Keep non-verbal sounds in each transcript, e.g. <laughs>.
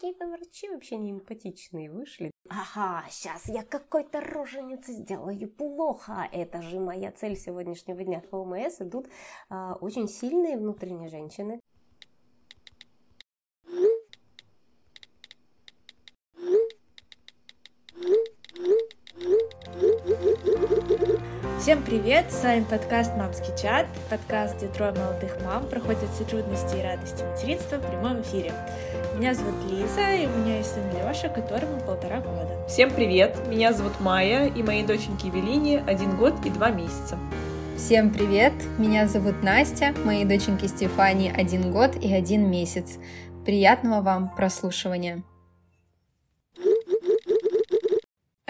какие-то врачи вообще не эмпатичные вышли. Ага, сейчас я какой-то роженице сделаю плохо. Это же моя цель сегодняшнего дня. В ОМС идут а, очень сильные внутренние женщины. Всем привет! С вами подкаст «Мамский чат», подкаст, где трое молодых мам проходят все трудности и радости материнства в прямом эфире. Меня зовут Лиза, и у меня есть сын Леша, которому полтора года. Всем привет! Меня зовут Майя, и моей доченьке Евелине один год и два месяца. Всем привет! Меня зовут Настя, моей доченьке Стефани один год и один месяц. Приятного вам прослушивания!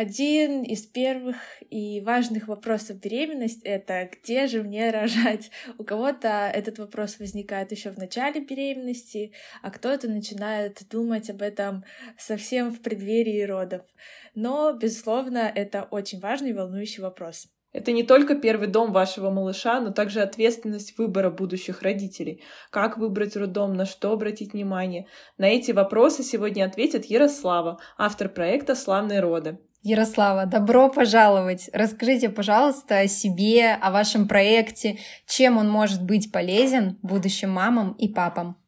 Один из первых и важных вопросов беременность — это где же мне рожать? У кого-то этот вопрос возникает еще в начале беременности, а кто-то начинает думать об этом совсем в преддверии родов. Но, безусловно, это очень важный и волнующий вопрос. Это не только первый дом вашего малыша, но также ответственность выбора будущих родителей. Как выбрать роддом, на что обратить внимание? На эти вопросы сегодня ответит Ярослава, автор проекта «Славные роды». Ярослава, добро пожаловать! Расскажите, пожалуйста, о себе, о вашем проекте, чем он может быть полезен будущим мамам и папам.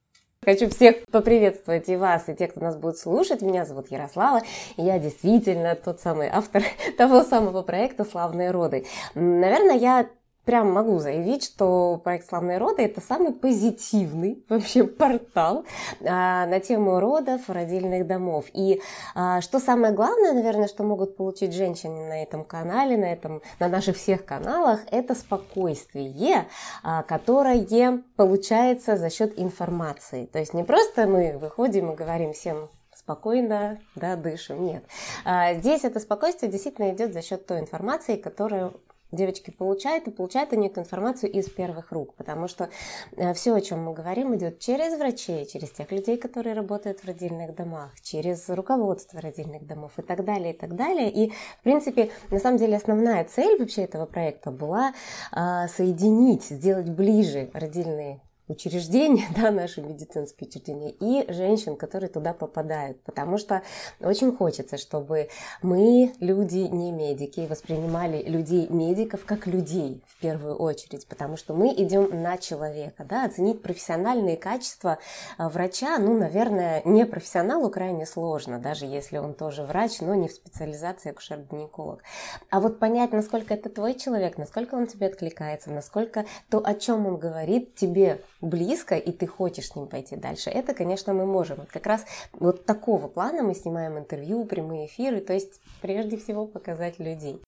Хочу всех поприветствовать и вас, и тех, кто нас будет слушать. Меня зовут Ярослава, и я действительно тот самый автор <laughs> того самого проекта «Славные роды». Наверное, я прям могу заявить, что проект «Славные роды» — это самый позитивный вообще портал а, на тему родов, родильных домов. И а, что самое главное, наверное, что могут получить женщины на этом канале, на, этом, на наших всех каналах, это спокойствие, а, которое получается за счет информации. То есть не просто мы выходим и говорим всем спокойно, да, дышим. Нет. А, здесь это спокойствие действительно идет за счет той информации, которую девочки получают, и получают они эту информацию из первых рук, потому что э, все, о чем мы говорим, идет через врачей, через тех людей, которые работают в родильных домах, через руководство родильных домов и так далее, и так далее. И, в принципе, на самом деле основная цель вообще этого проекта была а, соединить, сделать ближе родильные учреждения, <laughs> да, наши медицинские учреждения, и женщин, которые туда попадают. Потому что очень хочется, чтобы мы, люди не медики, воспринимали людей медиков как людей в первую очередь, потому что мы идем на человека, да, оценить профессиональные качества а, врача, ну, наверное, не профессионалу крайне сложно, даже если он тоже врач, но не в специализации акушер-гинеколог. А вот понять, насколько это твой человек, насколько он тебе откликается, насколько то, о чем он говорит, тебе близко, и ты хочешь с ним пойти дальше, это, конечно, мы можем. Вот как раз вот такого плана мы снимаем интервью, прямые эфиры, то есть прежде всего показать людей.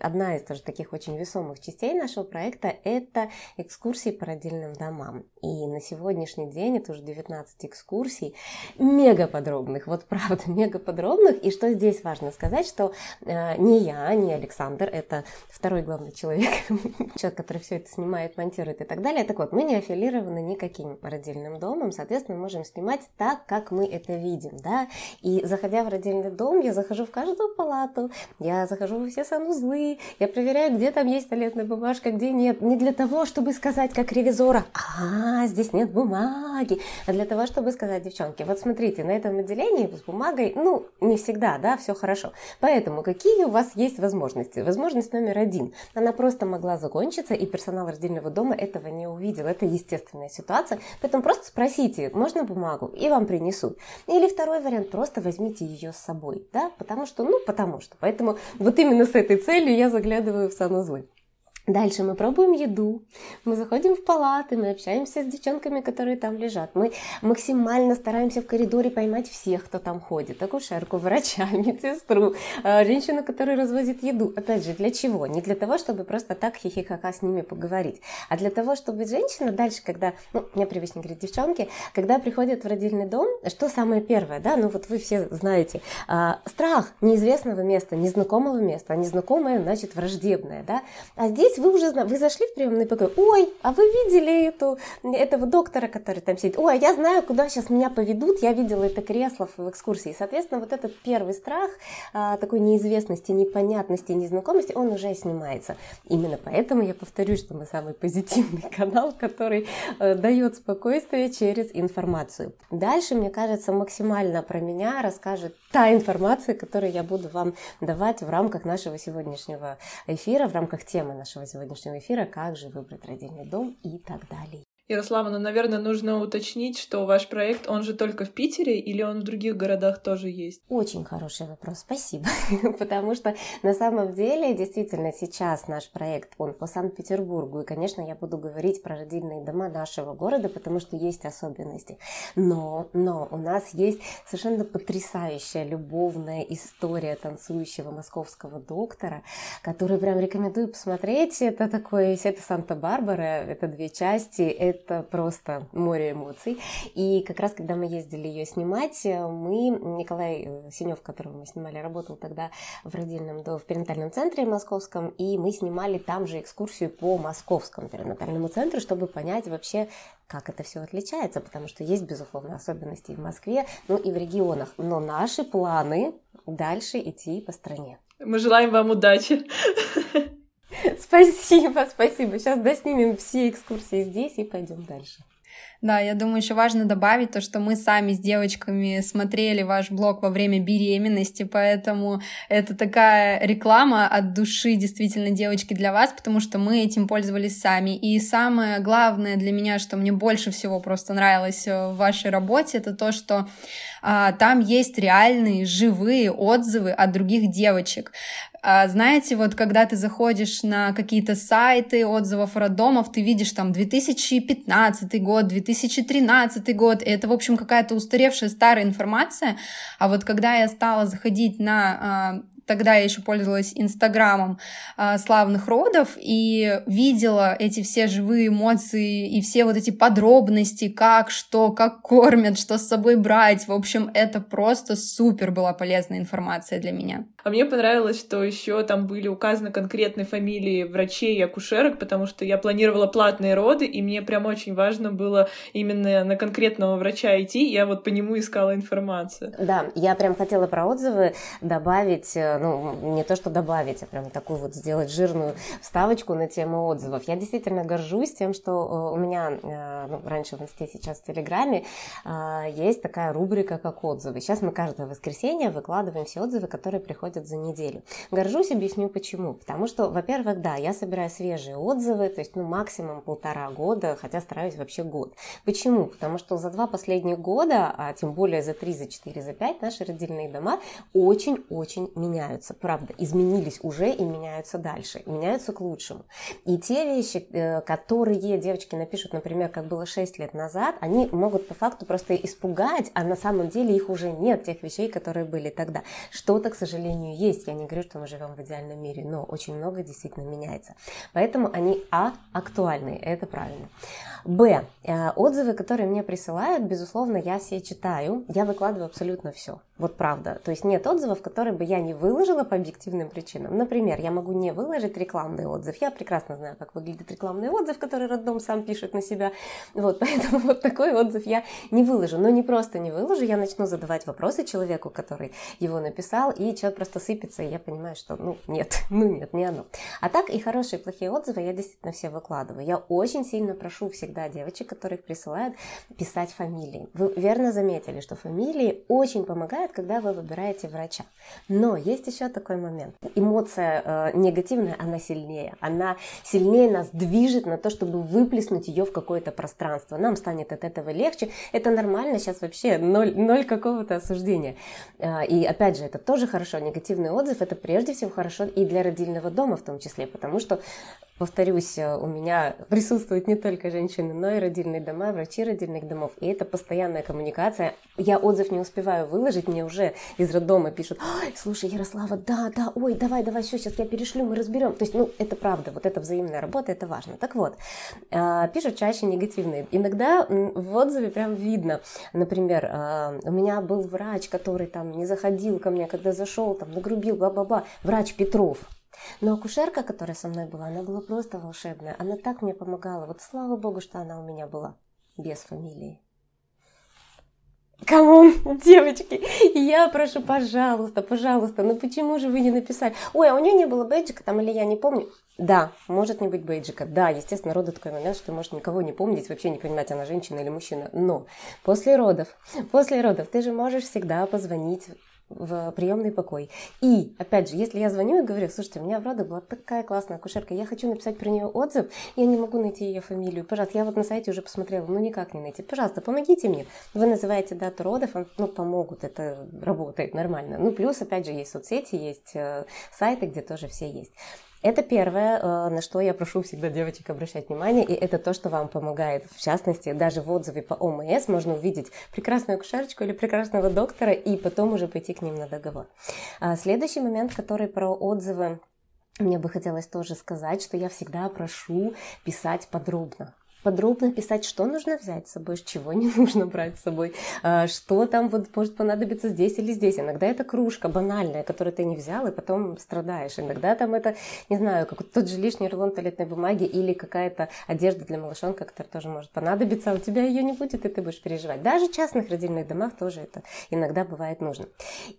Одна из тоже таких очень весомых частей нашего проекта – это экскурсии по родильным домам. И на сегодняшний день это уже 19 экскурсий, мега подробных, вот правда, <laughs> мега подробных. И что здесь важно сказать, что э, не я, не Александр, это второй главный человек, <laughs> человек, который все это снимает, монтирует и так далее. Так вот, мы не аффилированы никаким родильным домом, соответственно, можем снимать так, как мы это видим, да. И заходя в родильный дом, я захожу в каждую палату, я захожу во все санузлы, я проверяю, где там есть туалетная бумажка, где нет. Не для того, чтобы сказать, как ревизора, а, здесь нет бумаги, а для того, чтобы сказать, девчонки, вот смотрите, на этом отделении с бумагой, ну, не всегда, да, все хорошо. Поэтому какие у вас есть возможности? Возможность номер один. Она просто могла закончиться, и персонал родильного дома этого не увидел. Это естественная ситуация. Поэтому просто спросите, можно бумагу, и вам принесут. Или второй вариант, просто возьмите ее с собой, да, потому что, ну, потому что. Поэтому вот именно с этой целью я заглядываю в санузлы. Дальше мы пробуем еду, мы заходим в палаты, мы общаемся с девчонками, которые там лежат. Мы максимально стараемся в коридоре поймать всех, кто там ходит. Акушерку, врача, <laughs> медсестру, э, женщину, которая развозит еду. Опять же, для чего? Не для того, чтобы просто так хихихаха с ними поговорить, а для того, чтобы женщина дальше, когда, ну, мне привычно говорить девчонки, когда приходят в родильный дом, что самое первое, да, ну вот вы все знаете, а, страх неизвестного места, незнакомого места, а незнакомое значит враждебное, да, а здесь здесь вы уже вы зашли в приемный покой, ой, а вы видели эту, этого доктора, который там сидит, ой, а я знаю, куда сейчас меня поведут, я видела это кресло в экскурсии. Соответственно, вот этот первый страх а, такой неизвестности, непонятности, незнакомости, он уже снимается. Именно поэтому я повторюсь, что мы самый позитивный <laughs> канал, который э, дает спокойствие через информацию. Дальше, мне кажется, максимально про меня расскажет та информация, которую я буду вам давать в рамках нашего сегодняшнего эфира, в рамках темы нашего сегодняшнего эфира, как же выбрать родильный дом и так далее. Ярослава, ну, наверное, нужно уточнить, что ваш проект, он же только в Питере или он в других городах тоже есть? Очень хороший вопрос, спасибо. <laughs> Потому что на самом деле, действительно, сейчас наш проект, он по Санкт-Петербургу. И, конечно, я буду говорить про родильные дома нашего города, потому что есть особенности. Но, но у нас есть совершенно потрясающая любовная история танцующего московского доктора, которую прям рекомендую посмотреть. Это такой, это Санта-Барбара, это две части, это просто море эмоций. И как раз, когда мы ездили ее снимать, мы, Николай э, Синев, которого мы снимали, работал тогда в родильном, в перинатальном центре московском, и мы снимали там же экскурсию по московскому перинатальному центру, чтобы понять вообще, как это все отличается, потому что есть, безусловно, особенности и в Москве, ну и в регионах. Но наши планы дальше идти по стране. Мы желаем вам удачи. <laughs> Спасибо, спасибо. Сейчас доснимем все экскурсии здесь и пойдем дальше. Да, я думаю, еще важно добавить то, что мы сами с девочками смотрели ваш блог во время беременности, поэтому это такая реклама от души действительно девочки для вас, потому что мы этим пользовались сами. И самое главное для меня, что мне больше всего просто нравилось э, в вашей работе, это то, что а, там есть реальные живые отзывы от других девочек. А, знаете, вот когда ты заходишь на какие-то сайты отзывов роддомов, ты видишь там 2015 год, 2013 год, и это, в общем, какая-то устаревшая старая информация, а вот когда я стала заходить на а, тогда я еще пользовалась Инстаграмом э, славных родов и видела эти все живые эмоции и все вот эти подробности, как, что, как кормят, что с собой брать. В общем, это просто супер была полезная информация для меня. А мне понравилось, что еще там были указаны конкретные фамилии врачей и акушерок, потому что я планировала платные роды, и мне прям очень важно было именно на конкретного врача идти, я вот по нему искала информацию. Да, я прям хотела про отзывы добавить э, ну, не то что добавить, а прям такую вот сделать жирную вставочку на тему отзывов. Я действительно горжусь тем, что э, у меня э, ну, раньше в Инсте, сейчас в Телеграме э, есть такая рубрика, как отзывы. Сейчас мы каждое воскресенье выкладываем все отзывы, которые приходят за неделю. Горжусь, объясню почему. Потому что, во-первых, да, я собираю свежие отзывы, то есть, ну, максимум полтора года, хотя стараюсь вообще год. Почему? Потому что за два последних года, а тем более за три, за четыре, за пять, наши родильные дома очень-очень меняются меняются, правда, изменились уже и меняются дальше, меняются к лучшему. И те вещи, э, которые девочки напишут, например, как было 6 лет назад, они могут по факту просто испугать, а на самом деле их уже нет, тех вещей, которые были тогда. Что-то, к сожалению, есть. Я не говорю, что мы живем в идеальном мире, но очень много действительно меняется. Поэтому они, а, актуальны, это правильно. Б, э, отзывы, которые мне присылают, безусловно, я все читаю, я выкладываю абсолютно все. Вот правда. То есть нет отзывов, которые бы я не выложила по объективным причинам. Например, я могу не выложить рекламный отзыв. Я прекрасно знаю, как выглядит рекламный отзыв, который роддом сам пишет на себя. Вот, <laughs> поэтому вот такой отзыв я не выложу. Но не просто не выложу, я начну задавать вопросы человеку, который его написал, и человек просто сыпется, и я понимаю, что ну нет, <laughs> ну нет, не оно. А так и хорошие, и плохие отзывы я действительно все выкладываю. Я очень сильно прошу всегда девочек, которые их присылают, писать фамилии. Вы верно заметили, что фамилии очень помогают когда вы выбираете врача. Но есть еще такой момент. Эмоция э, негативная, она сильнее. Она сильнее нас движет на то, чтобы выплеснуть ее в какое-то пространство. Нам станет от этого легче. Это нормально, сейчас вообще ноль, ноль какого-то осуждения. Э, и опять же, это тоже хорошо. Негативный отзыв это прежде всего хорошо и для родильного дома в том числе, потому что Повторюсь, э, у меня <laughs> присутствуют не только женщины, но и родильные дома, врачи родильных домов. И это постоянная коммуникация. Я отзыв не успеваю выложить, мне уже из роддома пишут, слушай, Ярослава, да, да, ой, давай, давай, все, сейчас я перешлю, мы разберем. То есть, ну, это правда, вот эта взаимная работа, это важно. Так вот, э, пишут чаще негативные. Иногда в отзыве прям видно, например, э, у меня был врач, который там не заходил ко мне, когда зашел, там, нагрубил, ба-ба-ба, врач Петров. Но акушерка, которая со мной была, она была просто волшебная. Она так мне помогала. Вот слава богу, что она у меня была без фамилии. Come on, девочки, я прошу, пожалуйста, пожалуйста, ну почему же вы не написали? Ой, а у нее не было бейджика там или я не помню? Да, может не быть бейджика. Да, естественно, роды такой момент, что может никого не помнить, вообще не понимать, она женщина или мужчина. Но после родов, после родов ты же можешь всегда позвонить в приемный покой. И, опять же, если я звоню и говорю, слушайте, у меня в была такая классная акушерка, я хочу написать про нее отзыв, я не могу найти ее фамилию, пожалуйста, я вот на сайте уже посмотрела, ну никак не найти, пожалуйста, помогите мне. Вы называете дату родов, ну помогут, это работает нормально. Ну плюс, опять же, есть соцсети, есть э, сайты, где тоже все есть. Это первое, э, на что я прошу всегда девочек обращать внимание, и это то, что вам помогает. В частности, даже в отзыве по ОМС можно увидеть прекрасную акушерочку или прекрасного доктора, и потом уже пойти к ним на договор. А следующий момент, который про отзывы мне бы хотелось тоже сказать, что я всегда прошу писать подробно подробно писать, что нужно взять с собой, чего не <laughs> нужно брать с собой, а, что там вот может понадобиться здесь или здесь. Иногда это кружка банальная, которую ты не взял, и потом страдаешь. Иногда там это, не знаю, как тот же лишний рулон туалетной бумаги или какая-то одежда для малышонка, которая тоже может понадобиться, а у тебя ее не будет, и ты будешь переживать. Даже в частных родильных домах тоже это иногда бывает нужно.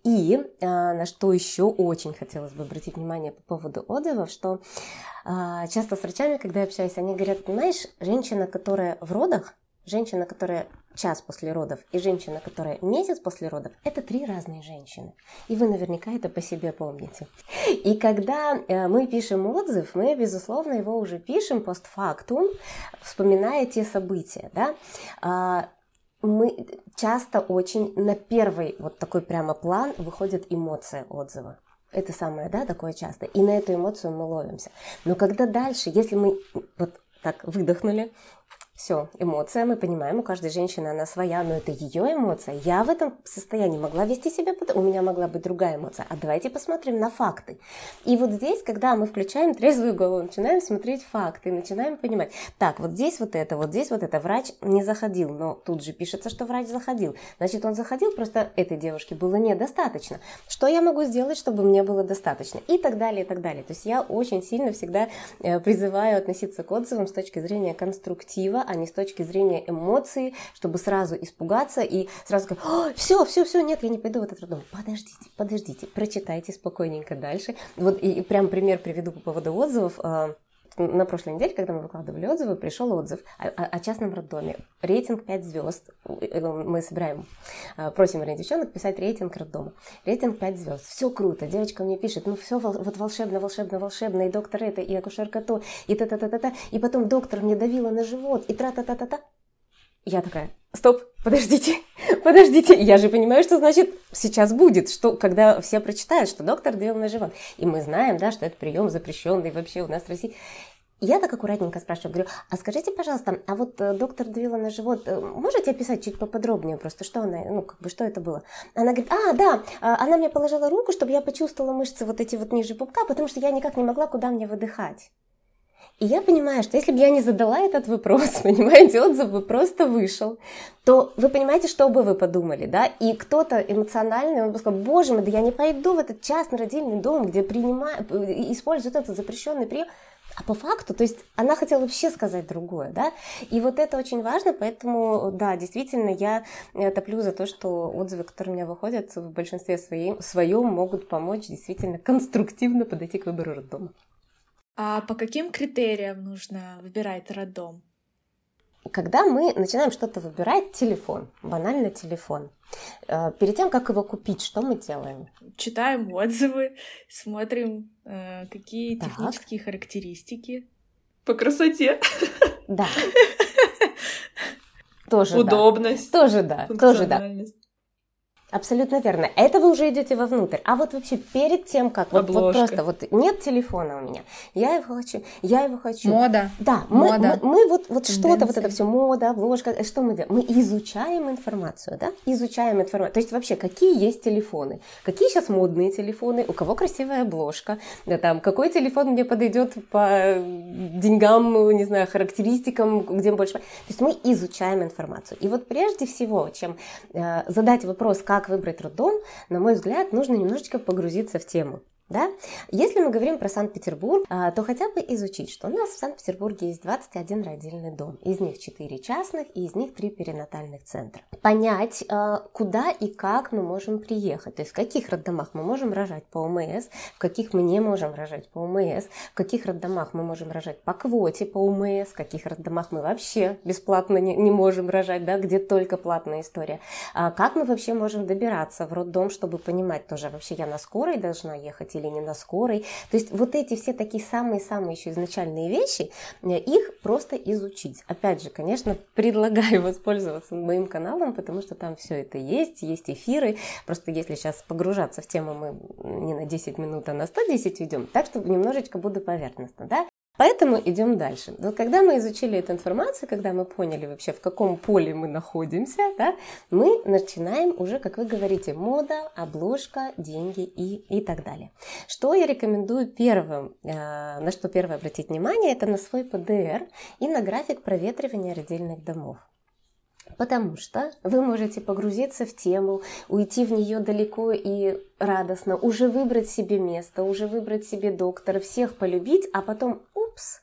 И а, на что еще очень хотелось бы обратить внимание по поводу отзывов, что а, часто с врачами, когда я общаюсь, они говорят, понимаешь, женщина, которая в родах, женщина, которая час после родов и женщина, которая месяц после родов, это три разные женщины. И вы наверняка это по себе помните. И когда э, мы пишем отзыв, мы, безусловно, его уже пишем постфактум, вспоминая те события. Да? А, мы часто очень на первый вот такой прямо план выходит эмоция отзыва. Это самое, да, такое часто. И на эту эмоцию мы ловимся. Но когда дальше, если мы вот так выдохнули, все, эмоция, мы понимаем, у каждой женщины она своя, но это ее эмоция. Я в этом состоянии могла вести себя, у меня могла быть другая эмоция. А давайте посмотрим на факты. И вот здесь, когда мы включаем трезвую голову, начинаем смотреть факты, начинаем понимать, так, вот здесь вот это, вот здесь вот это, врач не заходил, но тут же пишется, что врач заходил. Значит, он заходил, просто этой девушке было недостаточно. Что я могу сделать, чтобы мне было достаточно? И так далее, и так далее. То есть я очень сильно всегда э, призываю относиться к отзывам с точки зрения конструктива, а не с точки зрения эмоций, чтобы сразу испугаться и сразу сказать, все, все, все, нет, я не пойду в этот роддом. Подождите, подождите, прочитайте спокойненько дальше. Вот и, и прям пример приведу по поводу отзывов а, на прошлой неделе, когда мы выкладывали отзывы, пришел отзыв о, о, частном роддоме. Рейтинг 5 звезд. Э, мы собираем, а, просим девчонок писать рейтинг роддома. Рейтинг 5 звезд. Все круто. Девочка мне пишет, ну все вот волшебно, волшебно, волшебно. И доктор это, и акушерка то, и та-та-та-та-та. И потом доктор мне давила на живот, и тра-та-та-та-та. Я такая, стоп, подождите, <laughs> подождите, я же понимаю, что значит сейчас будет, что когда все прочитают, что доктор давил на живот. И мы знаем, да, что это прием запрещенный вообще у нас в России. Я так аккуратненько спрашиваю, говорю, а скажите, пожалуйста, а вот э, доктор давила на живот, э, можете описать чуть поподробнее просто, что она, ну, как бы, что это было? Она говорит, а, да, а, она мне положила руку, чтобы я почувствовала мышцы вот эти вот ниже пупка, потому что я никак не могла, куда мне выдыхать. И я понимаю, что если бы я не задала этот вопрос, <laughs> понимаете, отзыв бы просто вышел, то вы понимаете, что бы вы подумали, да? И кто-то эмоциональный, он бы сказал, боже мой, да я не пойду в этот частный родильный дом, где принимают, используют этот запрещенный прием. А по факту, то есть она хотела вообще сказать другое, да, и вот это очень важно, поэтому, да, действительно, я э, топлю за то, что отзывы, которые у меня выходят, в большинстве своем, своем могут помочь действительно конструктивно подойти к выбору роддома. А по каким критериям нужно выбирать роддом? Когда мы начинаем что-то выбирать, телефон, банально телефон. Э, перед тем, как его купить, что мы делаем? Читаем отзывы, смотрим, э, какие так. технические характеристики. По красоте. Да. <laughs> Тоже Удобность. Да. Тоже да. Тоже да. Абсолютно верно. Это вы уже идете вовнутрь. А вот вообще перед тем, как вот, вот просто вот нет телефона у меня, я его хочу, я его хочу. Мода. Да, мода. Мы, мы, мы вот, вот что-то, вот это все мода, обложка, э, что мы делаем? Мы изучаем информацию, да? Изучаем информацию. То есть вообще, какие есть телефоны? Какие сейчас модные телефоны? У кого красивая обложка? Да, там, какой телефон мне подойдет по деньгам, не знаю, характеристикам, где больше... То есть мы изучаем информацию. И вот прежде всего, чем э, задать вопрос, как как выбрать роддом, на мой взгляд, нужно немножечко погрузиться в тему. Да? Если мы говорим про Санкт-Петербург, а, то хотя бы изучить, что у нас в Санкт-Петербурге есть 21 родильный дом. Из них 4 частных и из них 3 перинатальных центра. Понять, а, куда и как мы можем приехать. То есть в каких роддомах мы можем рожать по ОМС, в каких мы не можем рожать по ОМС, в каких роддомах мы можем рожать по квоте по ОМС, в каких роддомах мы вообще бесплатно не, не можем рожать, да, где только платная история. А как мы вообще можем добираться в роддом, чтобы понимать тоже, вообще я на скорой должна ехать или не на скорой. То есть вот эти все такие самые-самые еще изначальные вещи, э, их просто изучить. Опять же, конечно, предлагаю <laughs> воспользоваться моим каналом, потому что там все это есть, есть эфиры. Просто если сейчас погружаться в тему, мы не на 10 минут, а на 110 идем. Так что немножечко буду поверхностно, да. Поэтому идем дальше. Вот когда мы изучили эту информацию, когда мы поняли вообще, в каком поле мы находимся, да, мы начинаем уже, как вы говорите, мода, обложка, деньги и, и так далее. Что я рекомендую первым, э, на что первое обратить внимание, это на свой ПДР и на график проветривания родильных домов. Потому что вы можете погрузиться в тему, уйти в нее далеко и радостно, уже выбрать себе место, уже выбрать себе доктора, всех полюбить, а потом, упс,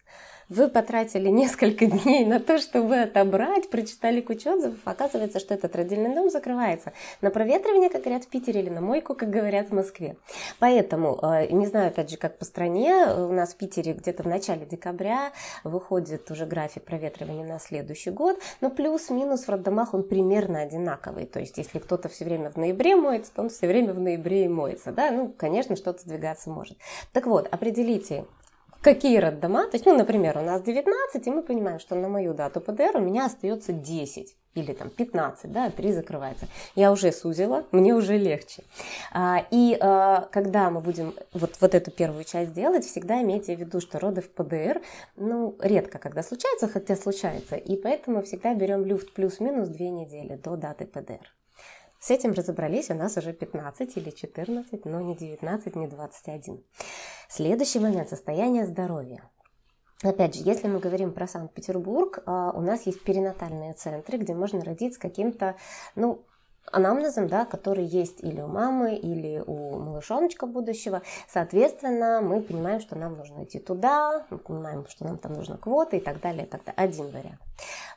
вы потратили несколько <laughs> дней на то, чтобы отобрать, прочитали кучу отзывов, оказывается, что этот родильный дом закрывается на проветривание, как говорят в Питере, или на мойку, как говорят в Москве. Поэтому, э, не знаю, опять же, как по стране, у нас в Питере где-то в начале декабря выходит уже график проветривания на следующий год, но плюс-минус в роддомах он примерно одинаковый. То есть, если кто-то все время в ноябре моется, то он все время в ноябре и моется. Да? Ну, конечно, что-то сдвигаться может. Так вот, определите, какие роддома. То есть, ну, например, у нас 19, и мы понимаем, что на мою дату ПДР у меня остается 10 или там 15, да, 3 закрывается. Я уже сузила, мне уже легче. А, и а, когда мы будем вот, вот эту первую часть делать, всегда имейте в виду, что роды в ПДР, ну, редко когда случаются, хотя случается, и поэтому всегда берем люфт плюс-минус 2 недели до даты ПДР. С этим разобрались, у нас уже 15 или 14, но не 19, не 21. Следующий момент – состояние здоровья. Опять же, если мы говорим про Санкт-Петербург, а, у нас есть перинатальные центры, где можно родить с каким-то, ну, анамнезом, да, который есть или у мамы, или у малышоночка будущего. Соответственно, мы понимаем, что нам нужно идти туда, мы понимаем, что нам там нужна квота и так далее. И так далее. Один вариант.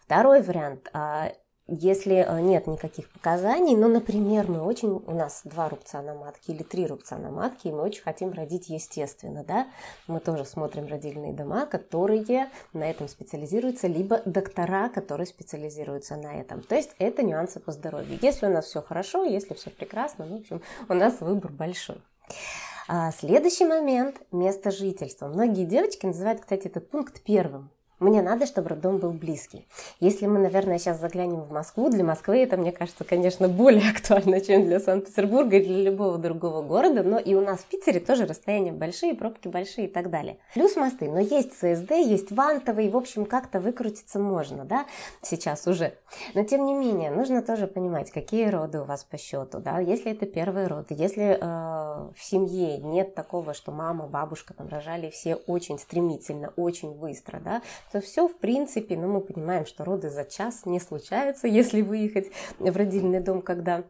Второй вариант а, если э, нет никаких показаний, ну, например, мы очень, у нас два рубца на матке или три рубца на матке, и мы очень хотим родить естественно, да, мы тоже смотрим родильные дома, которые на этом специализируются, либо доктора, которые специализируются на этом. То есть это нюансы по здоровью. Если у нас все хорошо, если все прекрасно, ну, в общем, у нас выбор большой. А следующий момент – место жительства. Многие девочки называют, кстати, этот пункт первым. Мне надо, чтобы роддом был близкий. Если мы, наверное, сейчас заглянем в Москву, для Москвы это, мне кажется, конечно, более <laughs> актуально, чем для Санкт-Петербурга и для любого другого города, но и у нас в Питере тоже расстояния большие, пробки большие и так далее. Плюс мосты, но есть ЦСД, есть вантовый, в общем, как-то выкрутиться можно, да, сейчас уже. Но, тем не менее, нужно тоже понимать, какие роды у вас по счету, да, если это первые роды, если э, в семье нет такого, что мама, бабушка там рожали все очень стремительно, очень быстро, да, то все, в принципе, ну, мы понимаем, что роды за час не случаются, <laughs> если выехать в родильный дом, когда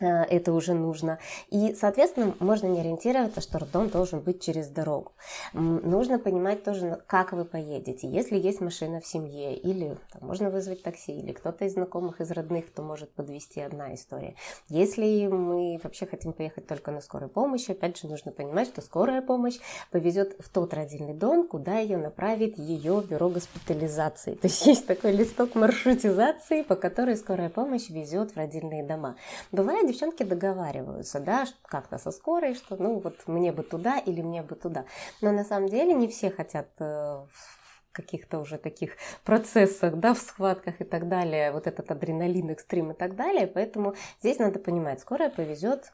это уже нужно. И, соответственно, можно не ориентироваться, что роддом должен быть через дорогу. Нужно понимать тоже, как вы поедете. Если есть машина в семье, или там, можно вызвать такси, или кто-то из знакомых, из родных, кто может подвести одна история. Если мы вообще хотим поехать только на скорой помощи, опять же, нужно понимать, что скорая помощь повезет в тот родильный дом, куда ее направит ее бюро госпитализации. То есть есть такой листок маршрутизации, по которой скорая помощь везет в родильные дома. Бывает девчонки договариваются, да, как-то со скорой, что ну вот мне бы туда или мне бы туда. Но на самом деле не все хотят э, каких-то уже таких процессах, да, в схватках и так далее, вот этот адреналин, экстрим и так далее. Поэтому здесь надо понимать, скорая повезет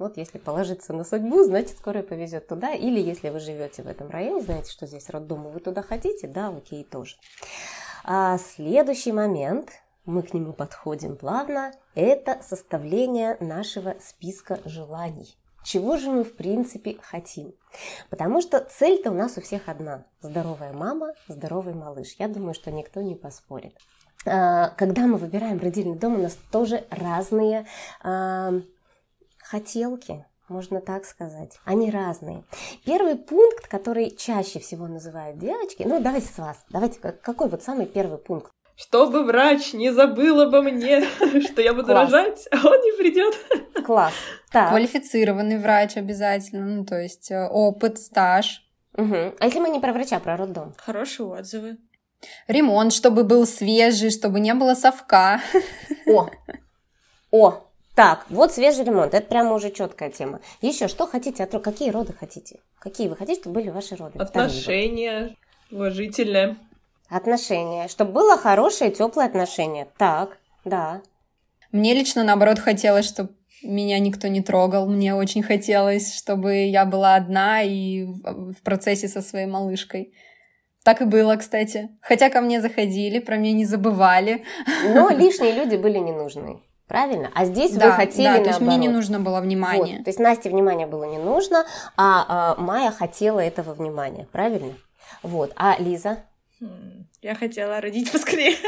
вот если положиться на судьбу, <laughs> значит, скорая повезет туда. Или если вы живете в этом районе, знаете, что здесь роддом, и вы туда хотите, да, окей, тоже. А следующий момент, мы к нему подходим плавно, это составление нашего списка желаний. Чего же мы в принципе хотим? Потому что цель-то у нас у всех одна. Здоровая мама, здоровый малыш. Я думаю, что никто не поспорит. А, когда мы выбираем родильный дом, у нас тоже разные а, хотелки, можно так сказать. Они разные. Первый пункт, который чаще всего называют девочки, ну давайте с вас, давайте, какой вот самый первый пункт? Чтобы врач не забыл обо мне, <laughs> что я буду Класс. рожать, а он не придет. Класс. Так. Квалифицированный врач обязательно, ну то есть э, опыт, стаж. Угу. А если мы не про врача, а про роддом? Хорошие отзывы. Ремонт, чтобы был свежий, чтобы не было совка. О, <laughs> о, так, вот свежий ремонт, это прямо уже четкая тема. Еще что хотите от Какие роды хотите? Какие вы хотите, чтобы были ваши роды? Отношения, уважительные. Отношения, чтобы было хорошее, теплое отношение. Так, да. Мне лично, наоборот, хотелось, чтобы меня никто не трогал. Мне очень хотелось, чтобы я была одна и в процессе со своей малышкой. Так и было, кстати. Хотя ко мне заходили, про меня не забывали. Но <laughs> лишние люди были не нужны. Правильно? А здесь да, вы хотели да, то есть мне не нужно было внимания. Вот, то есть Насте внимания было не нужно, а, а Майя хотела этого внимания. Правильно? Вот. А Лиза? Я хотела родить поскорее. <laughs>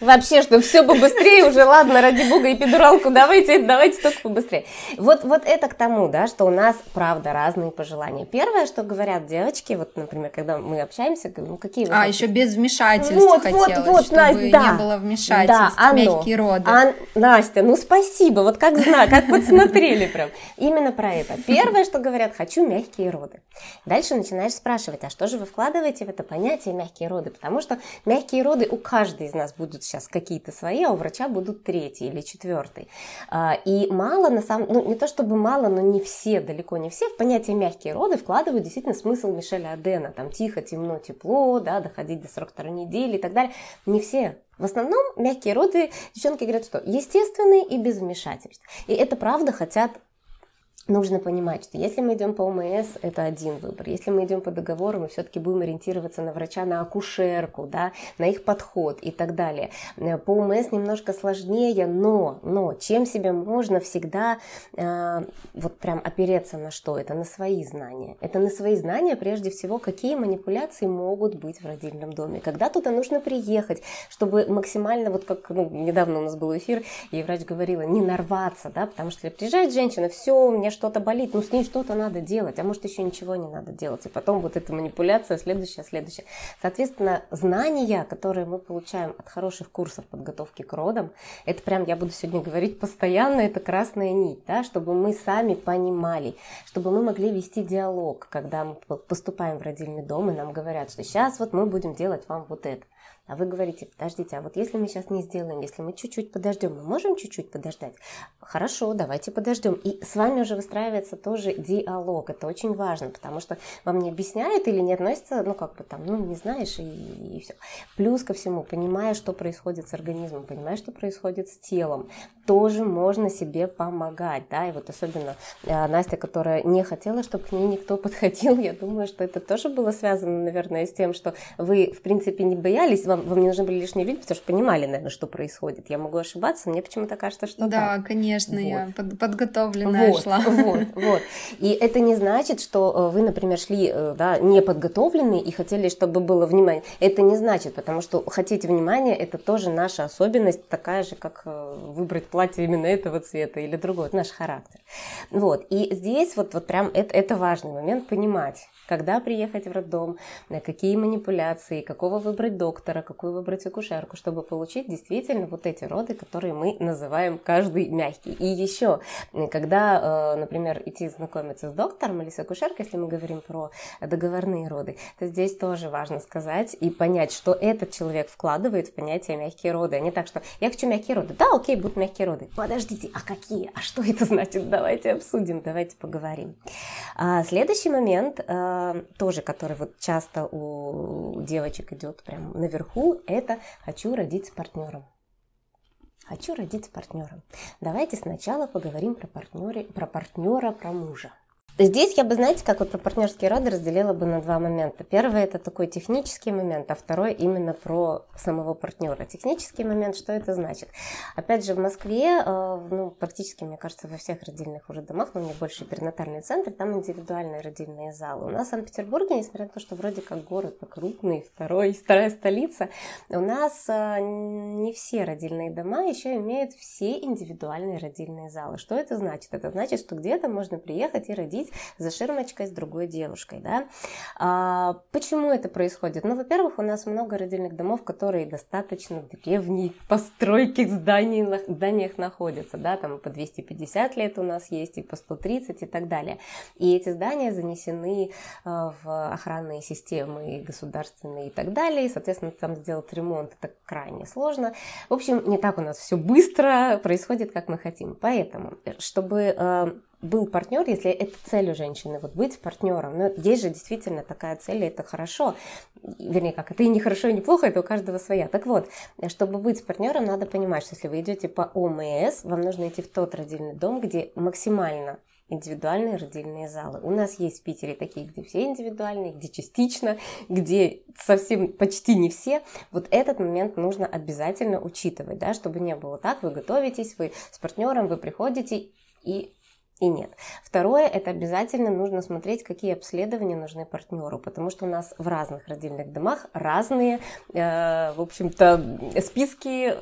Вообще, что все побыстрее уже, ладно, ради бога, и педуралку давайте, давайте только побыстрее. Вот, вот это к тому, да, что у нас, правда, разные пожелания. Первое, что говорят девочки, вот, например, когда мы общаемся, ну, какие вы А, хотите? еще без вмешательств вот, хотелось, вот, вот, чтобы Настя, да, не было вмешательств, да, мягкие роды. А, Настя, ну, спасибо, вот как знаю, как подсмотрели прям. Именно про это. Первое, что говорят, хочу мягкие роды. Дальше начинаешь спрашивать, а что же вы вкладываете в это понятие мягкие роды? Потому что мягкие роды у каждой из нас будут сейчас какие-то свои, а у врача будут третий или четвертый. А, и мало, на самом ну не то чтобы мало, но не все, далеко не все, в понятие мягкие роды вкладывают действительно смысл Мишеля Адена, там тихо, темно, тепло, да, доходить до 42 недели и так далее. Не все, в основном мягкие роды, девчонки говорят, что естественные и без вмешательств. И это правда хотят нужно понимать, что если мы идем по ОМС, это один выбор. Если мы идем по договору, мы все-таки будем ориентироваться на врача, на акушерку, да, на их подход и так далее. Э, по ОМС немножко сложнее, но, но чем себе можно всегда э, вот прям опереться на что? Это на свои знания. Это на свои знания, прежде всего, какие манипуляции могут быть в родильном доме. Когда туда нужно приехать, чтобы максимально, вот как ну, недавно у нас был эфир, и врач говорила, не нарваться, да, потому что приезжает женщина, все, у меня что-то болит, ну с ней что-то надо делать, а может еще ничего не надо делать. И потом вот эта манипуляция, следующая, следующая. Соответственно, знания, которые мы получаем от хороших курсов подготовки к родам, это прям, я буду сегодня говорить постоянно, это красная нить, да, чтобы мы сами понимали, чтобы мы могли вести диалог, когда мы поступаем в родильный дом, и нам говорят, что сейчас вот мы будем делать вам вот это. А вы говорите, подождите, а вот если мы сейчас не сделаем, если мы чуть-чуть подождем, мы можем чуть-чуть подождать? Хорошо, давайте подождем. И с вами уже выстраивается тоже диалог. Это очень важно, потому что вам не объясняют или не относятся, ну как бы там, ну не знаешь и, и все. Плюс ко всему, понимая, что происходит с организмом, понимая, что происходит с телом, тоже можно себе помогать, да, и вот особенно э, Настя, которая не хотела, чтобы к ней никто подходил, я думаю, что это тоже было связано, наверное, с тем, что вы, в принципе, не боялись, вам, вам не нужны были лишние люди, потому что понимали, наверное, что происходит. Я могу ошибаться, мне почему-то кажется, что Да, так. конечно, вот. я под, подготовленная вот, шла. <laughs> Вот, вот. И это не значит, что э, вы, например, шли э, да, неподготовленные и хотели, чтобы было внимание. Это не значит, потому что хотите внимания, это тоже наша особенность, такая же, как э, выбрать платье именно этого цвета или другого. Это наш характер. Вот. И здесь вот, вот прям это, это важный момент понимать когда приехать в роддом, какие манипуляции, какого выбрать доктора, какую выбрать акушерку, чтобы получить действительно вот эти роды, которые мы называем каждый мягкий. И еще, когда, э, например, идти знакомиться с доктором или с акушеркой, если мы говорим про договорные роды, то здесь тоже важно сказать и понять, что этот человек вкладывает в понятие мягкие роды, а не так, что я хочу мягкие роды. Да, окей, будут мягкие роды. Подождите, а какие? А что это значит? Давайте обсудим, давайте поговорим. А следующий момент э, тоже, который вот часто у девочек идет прям наверху, это «хочу родить с партнером». Хочу родить с партнером. Давайте сначала поговорим про, партнере, про партнера, про мужа. Здесь я бы, знаете, как вот про партнерские роды разделила бы на два момента. Первый это такой технический момент, а второй именно про самого партнера. Технический момент, что это значит? Опять же, в Москве, э, ну, практически, мне кажется, во всех родильных уже домах, но у меня больше перинатальный центр, там индивидуальные родильные залы. У нас в Санкт-Петербурге, несмотря на то, что вроде как город крупный, второй, <laughs> вторая столица, у нас э, не все родильные дома еще имеют все индивидуальные родильные залы. Что это значит? Это значит, что где-то можно приехать и родить за ширмочкой с другой девушкой, да. А, почему это происходит? Ну, во-первых, у нас много родильных домов, которые достаточно древние постройки в зданиях, находятся, да, там по 250 лет у нас есть, и по 130 и так далее. И эти здания занесены а, в охранные системы государственные и так далее, и, соответственно, там сделать ремонт это крайне сложно. В общем, не так у нас все быстро происходит, как мы хотим. Поэтому, чтобы а, был партнер, если это цель у женщины, вот быть партнером. Но здесь же действительно такая цель, и это хорошо. Вернее, как, это и не хорошо, и не плохо, это у каждого своя. Так вот, чтобы быть партнером, надо понимать, что если вы идете по ОМС, вам нужно идти в тот родильный дом, где максимально индивидуальные родильные залы. У нас есть в Питере такие, где все индивидуальные, где частично, где совсем почти не все. Вот этот момент нужно обязательно учитывать, да, чтобы не было так, вы готовитесь, вы с партнером, вы приходите и и нет. Второе, это обязательно нужно смотреть, какие обследования нужны партнеру, потому что у нас в разных родильных домах разные, э, в общем-то, списки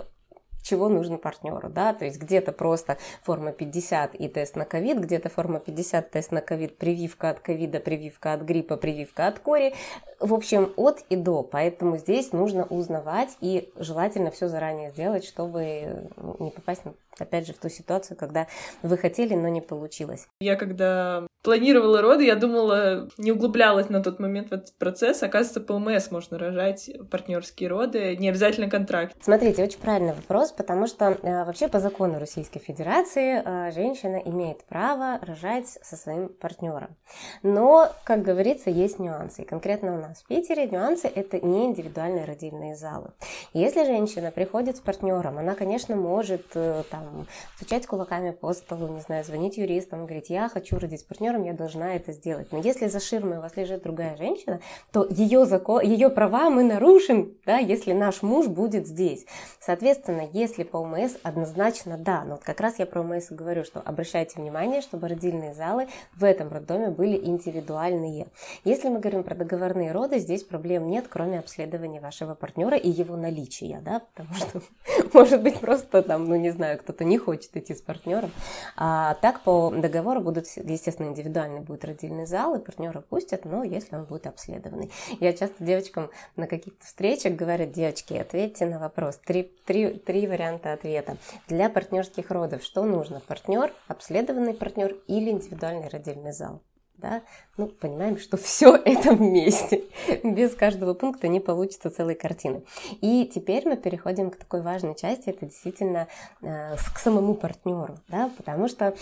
чего нужно партнеру, да, то есть где-то просто форма 50 и тест на ковид, где-то форма 50, тест на ковид, прививка от ковида, прививка от гриппа, прививка от кори, в общем, от и до, поэтому здесь нужно узнавать и желательно все заранее сделать, чтобы не попасть опять же, в ту ситуацию, когда вы хотели, но не получилось. Я когда планировала роды, я думала, не углублялась на тот момент в этот процесс. Оказывается, по ОМС можно рожать партнерские роды, не обязательно контракт. Смотрите, очень правильный вопрос, потому что э, вообще по закону Российской Федерации э, женщина имеет право рожать со своим партнером. Но, как говорится, есть нюансы. И конкретно у нас в Питере нюансы это не индивидуальные родильные залы. Если женщина приходит с партнером, она, конечно, может э, там там, стучать кулаками по столу, не знаю, звонить юристам, говорить, я хочу родить с партнером, я должна это сделать. Но если за ширмой у вас лежит другая женщина, то ее, закон, ее права мы нарушим, да, если наш муж будет здесь. Соответственно, если по ОМС, однозначно да. Но вот как раз я про ОМС говорю, что обращайте внимание, чтобы родильные залы в этом роддоме были индивидуальные. Если мы говорим про договорные роды, здесь проблем нет, кроме обследования вашего партнера и его наличия, да, потому что <laughs> может быть просто там, ну не знаю, кто кто-то не хочет идти с партнером. А так по договору будут, естественно, индивидуальный будет родильный зал, и партнера пустят, но если он будет обследованный. Я часто девочкам на каких-то встречах говорю, девочки, ответьте на вопрос. Три, три, три варианта ответа. Для партнерских родов что нужно? Партнер, обследованный партнер или индивидуальный родильный зал? Да, ну, понимаем, что все <laughs> это вместе. Без каждого пункта не получится целой картины. И теперь мы переходим к такой важной части, это действительно э, к самому партнеру, да, потому что,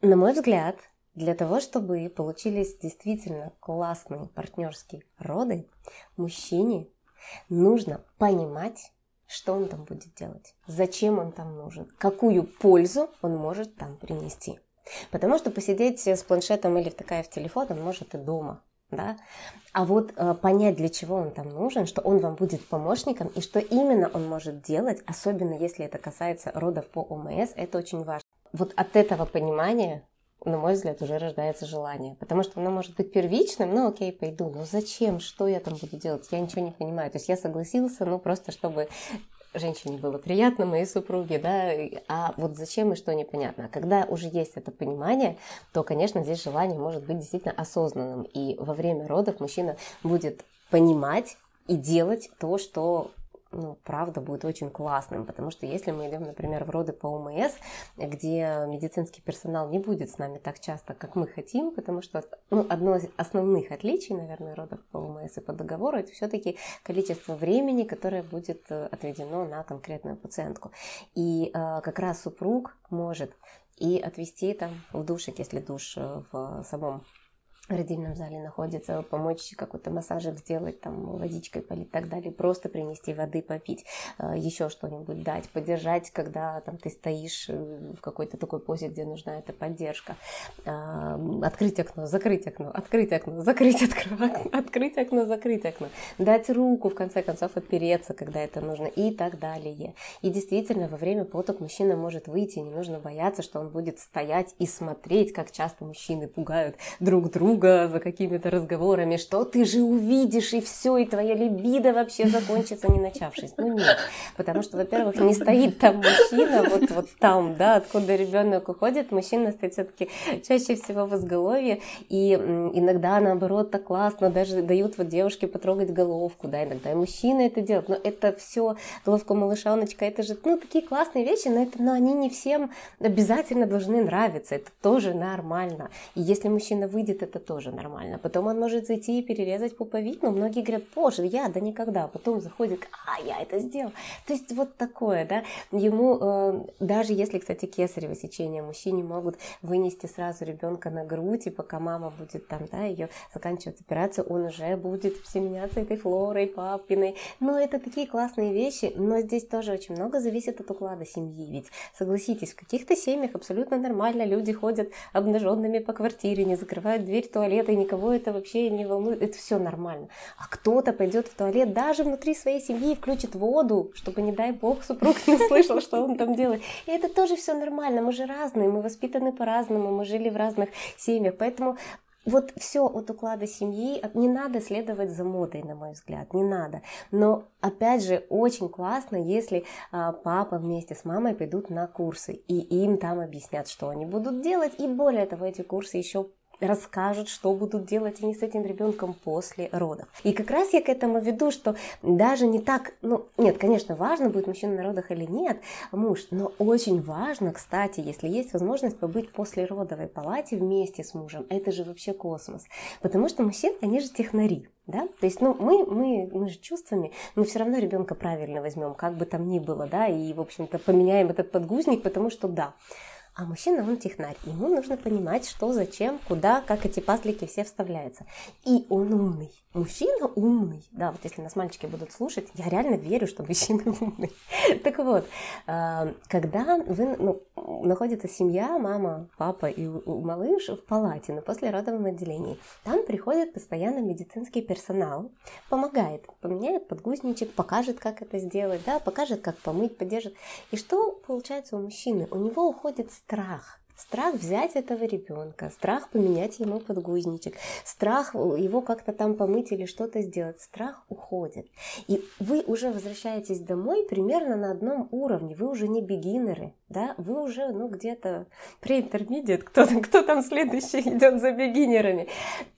на мой взгляд, для того, чтобы получились действительно классные партнерские роды, мужчине нужно понимать, что он там будет делать, зачем он там нужен, какую пользу он может там принести. Потому что посидеть с планшетом или втыкая в телефон он может и дома. Да? А вот э, понять, для чего он там нужен, что он вам будет помощником и что именно он может делать, особенно если это касается родов по ОМС, это очень важно. Вот от этого понимания на мой взгляд, уже рождается желание. Потому что оно может быть первичным, ну окей, пойду, но зачем, что я там буду делать, я ничего не понимаю. То есть я согласился, ну просто чтобы женщине было приятно, моей супруге, да, а вот зачем и что непонятно. А когда уже есть это понимание, то, конечно, здесь желание может быть действительно осознанным, и во время родов мужчина будет понимать и делать то, что ну, правда, будет очень классным, потому что если мы идем, например, в роды по ОМС, где медицинский персонал не будет с нами так часто, как мы хотим, потому что ну, одно из основных отличий, наверное, родов по ОМС и по договору, это все-таки количество времени, которое будет э, отведено на конкретную пациентку. И э, как раз супруг может и отвести там в душик, если душ э, в самом в родильном зале находится, помочь какой-то массажик сделать, там, водичкой полить и так далее, просто принести воды попить, э, еще что-нибудь дать, поддержать, когда там ты стоишь э, в какой-то такой позе, где нужна эта поддержка, э, открыть окно, закрыть окно, открыть окно, закрыть окно, <laughs> открыть окно, закрыть окно, дать руку, в конце концов, опереться, когда это нужно и так далее. И действительно, во время поток мужчина может выйти, не нужно бояться, что он будет стоять и смотреть, как часто мужчины пугают друг друга, друга за какими-то разговорами, что ты же увидишь, и все, и твоя либидо вообще закончится, не начавшись. Ну нет, потому что, во-первых, не стоит там мужчина, вот, вот там, да, откуда ребенок уходит, мужчина стоит все-таки чаще всего в изголовье, и иногда, наоборот, так классно, даже дают вот девушке потрогать головку, да, иногда и мужчина это делает, но это все, головку малышаночка, это же, ну, такие классные вещи, но, это, но они не всем обязательно должны нравиться, это тоже нормально. И если мужчина выйдет, это тоже нормально. Потом он может зайти и перерезать пуповину. Многие говорят, боже, я, да никогда. Потом заходит, а, я это сделал. То есть вот такое, да. Ему, э, даже если, кстати, кесарево сечение, мужчине могут вынести сразу ребенка на грудь, и пока мама будет там, да, ее заканчивать операцию, он уже будет всеменяться этой флорой папиной. Но это такие классные вещи, но здесь тоже очень много зависит от уклада семьи. Ведь, согласитесь, в каких-то семьях абсолютно нормально люди ходят обнаженными по квартире, не закрывают дверь туалета, и никого это вообще не волнует, это все нормально. А кто-то пойдет в туалет даже внутри своей семьи и включит воду, чтобы, не дай бог, супруг не услышал, что он там делает. И это тоже все нормально, мы же разные, мы воспитаны по-разному, мы жили в разных семьях, поэтому вот все от уклада семьи, не надо следовать за модой, на мой взгляд, не надо. Но, опять же, очень классно, если а, папа вместе с мамой пойдут на курсы, и им там объяснят, что они будут делать, и более того, эти курсы еще расскажут, что будут делать они с этим ребенком после родов. И как раз я к этому веду, что даже не так, ну, нет, конечно, важно, будет мужчина на родах или нет, муж, но очень важно, кстати, если есть возможность побыть после родовой палате вместе с мужем, это же вообще космос. Потому что мужчины, они же технари. Да? То есть, ну, мы, мы, мы же чувствами, мы все равно ребенка правильно возьмем, как бы там ни было, да, и, в общем-то, поменяем этот подгузник, потому что да, а мужчина, он технарь. Ему нужно понимать, что, зачем, куда, как эти пазлики все вставляются. И он умный. Мужчина умный. Да, вот если нас мальчики будут слушать, я реально верю, что мужчина <laughs> умный. Так вот, а, когда вы, ну, находится семья, мама, папа и малыш в палате на послеродовом отделении, там приходит постоянно медицинский персонал, помогает, поменяет подгузничек, покажет, как это сделать, да, покажет, как помыть, поддержит. И что получается у мужчины? У него уходит страх. Страх взять этого ребенка, страх поменять ему подгузничек, страх его как-то там помыть или что-то сделать. Страх уходит. И вы уже возвращаетесь домой примерно на одном уровне. Вы уже не бегинеры, да, вы уже, ну, где-то pre-intermediate, кто, кто там следующий <laughs> идет за бегинерами.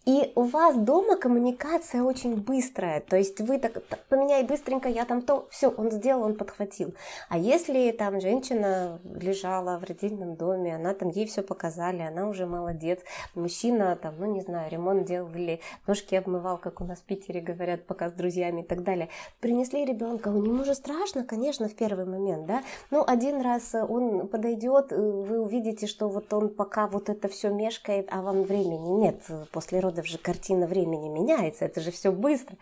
И у вас дома коммуникация очень быстрая, то есть вы так, поменяй быстренько, я там то, все, он сделал, он подхватил. А если там женщина лежала в родильном доме, она там ей все показали, она уже молодец, мужчина там, ну не знаю, ремонт делал или ножки обмывал, как у нас в Питере говорят, пока с друзьями и так далее, принесли ребенка, у него же страшно, конечно, в первый момент, да, ну один раз он подойдет, вы увидите, что вот он пока вот это все мешкает, а вам времени нет после народов же картина времени меняется, это же все быстро.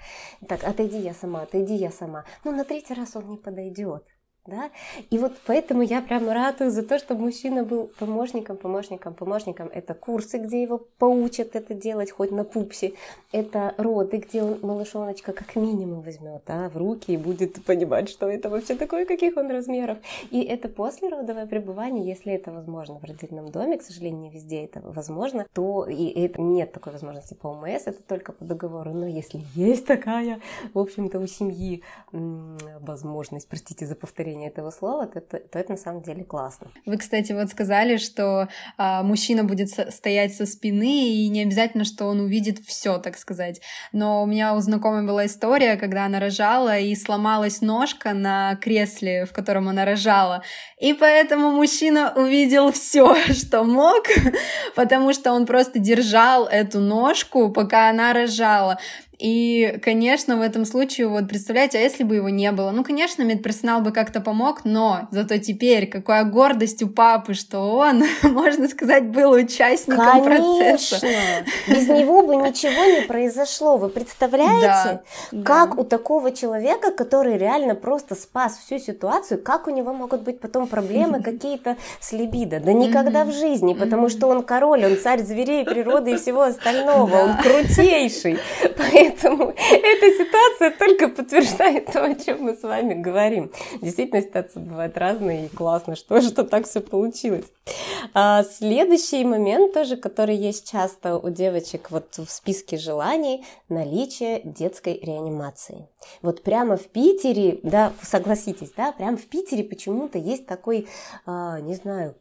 Так, отойди я сама, отойди я сама. Ну, на третий раз он не подойдет. Да? И вот поэтому я прям ратую за то, чтобы мужчина был помощником, помощником, помощником. Это курсы, где его поучат это делать, хоть на пупсе. Это роды, где он малышоночка как минимум возьмет да, в руки и будет понимать, что это вообще такое, каких он размеров. И это послеродовое пребывание, если это возможно в родильном доме, к сожалению, не везде это возможно, то и это, нет такой возможности по ОМС, это только по договору. Но если есть такая, в общем-то, у семьи возможность, простите за повторение, значение этого слова, то, то, то это на самом деле классно. Вы, кстати, вот сказали, что а, мужчина будет стоять со спины, и не обязательно, что он увидит все, так сказать. Но у меня у знакомой была история, когда она рожала, и сломалась ножка на кресле, в котором она рожала. И поэтому мужчина увидел все, <laughs> что мог, <laughs> потому что он просто держал эту ножку, пока она рожала. И, конечно, в этом случае, вот представляете, а если бы его не было? Ну, конечно, медперсонал бы как-то помог, но зато теперь какая гордость у папы, что он, <laughs> можно сказать, был участником Конечно. процесса. Без него бы ничего не произошло. Вы представляете, Да, как да. у такого человека, который реально просто спас всю ситуацию, как у него могут быть потом проблемы <laughs> какие-то с либидо? Да никогда в жизни, потому что он король, он царь зверей, природы и всего <laughs> остального, он крутейший. Поэтому <laughs> эта ситуация только подтверждает то, о чем мы с вами говорим. Действительно, ситуации бывают разные, и классно, что, что так все получилось. А, следующий момент тоже, который есть часто у девочек вот в списке желаний, наличие детской реанимации. Вот прямо в Питере, да, согласитесь, да, прямо в Питере почему-то есть такой, а, не знаю,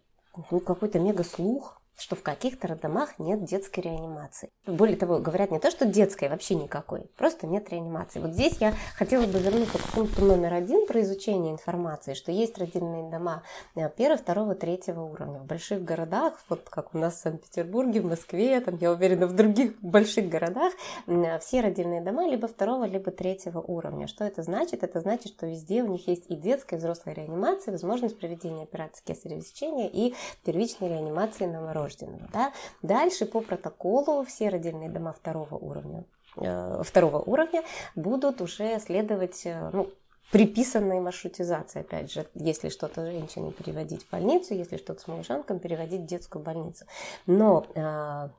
ну, какой-то мега слух, что в каких-то роддомах нет детской реанимации. Более того, говорят не то, что детской вообще никакой, просто нет реанимации. Вот здесь я хотела бы вернуться к пункту номер один про изучение информации, что есть родильные дома э, первого, второго, третьего уровня. В больших городах, вот как у нас в Санкт-Петербурге, в Москве, там, я уверена, в других больших городах, м, все родильные дома либо второго, либо третьего уровня. Что это значит? Это значит, что везде у них есть и детская, и взрослая реанимация, возможность проведения операции кесарево сечения и первичной реанимации новорожденного. Да? Дальше по протоколу все родильные дома второго уровня э, второго уровня будут уже следовать э, ну, приписанной маршрутизации, опять же, если что-то женщине переводить в больницу, если что-то с малышанком переводить в детскую больницу. Но э,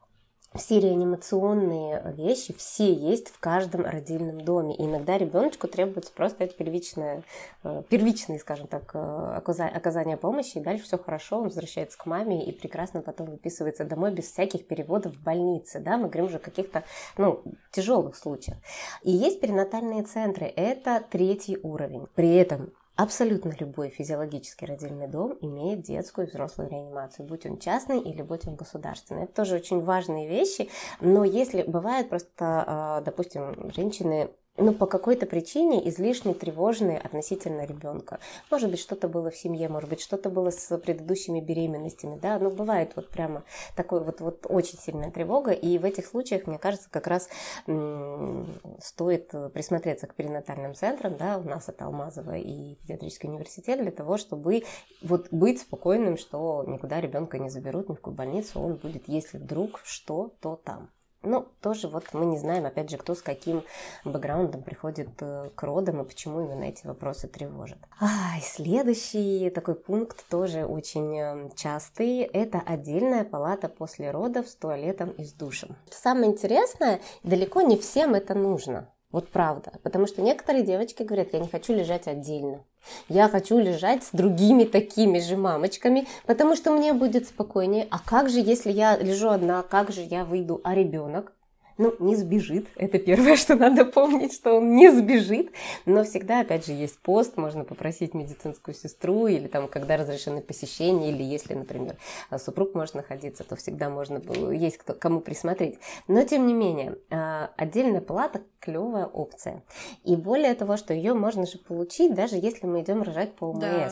все реанимационные вещи, все есть в каждом родильном доме. И иногда ребеночку требуется просто это первичное, э, первичное, скажем так, э, оказа- оказание помощи, и дальше все хорошо, он возвращается к маме и прекрасно потом выписывается домой без всяких переводов в больнице. Да? Мы говорим уже о каких-то ну, тяжелых случаях. И есть перинатальные центры, это третий уровень. При этом Абсолютно любой физиологический родильный дом имеет детскую и взрослую реанимацию, будь он частный или будь он государственный. Это тоже очень важные вещи, но если бывает просто, э, допустим, женщины ну, по какой-то причине излишне тревожные относительно ребенка. Может быть, что-то было в семье, может быть, что-то было с предыдущими беременностями, да, ну, бывает вот прямо такой вот, вот очень сильная тревога, и в этих случаях, мне кажется, как раз м, стоит присмотреться к перинатальным центрам, да, у нас это Алмазова и педиатрический университет, для того, чтобы вот быть спокойным, что никуда ребенка не заберут, ни в какую больницу, он будет, если вдруг что, то там. Ну, тоже вот мы не знаем, опять же, кто с каким бэкграундом приходит э, к родам и почему именно эти вопросы тревожат. А, и следующий такой пункт тоже очень э, частый. Это отдельная палата после родов с туалетом и с душем. Самое интересное, далеко не всем это нужно. Вот правда. Потому что некоторые девочки говорят, я не хочу лежать отдельно. Я хочу лежать с другими такими же мамочками, потому что мне будет спокойнее. А как же, если я лежу одна, как же я выйду, а ребенок? Ну, не сбежит. Это первое, <laughs> что надо помнить, что он не сбежит. Но всегда, опять же, есть пост, можно попросить медицинскую сестру, или там, когда разрешены посещения, или если, например, супруг может находиться, то всегда можно было, есть кто, кому присмотреть. Но, тем не менее, а, отдельная палата клевая опция. И более того, что ее можно же получить, даже если мы идем рожать по ОМС. Да.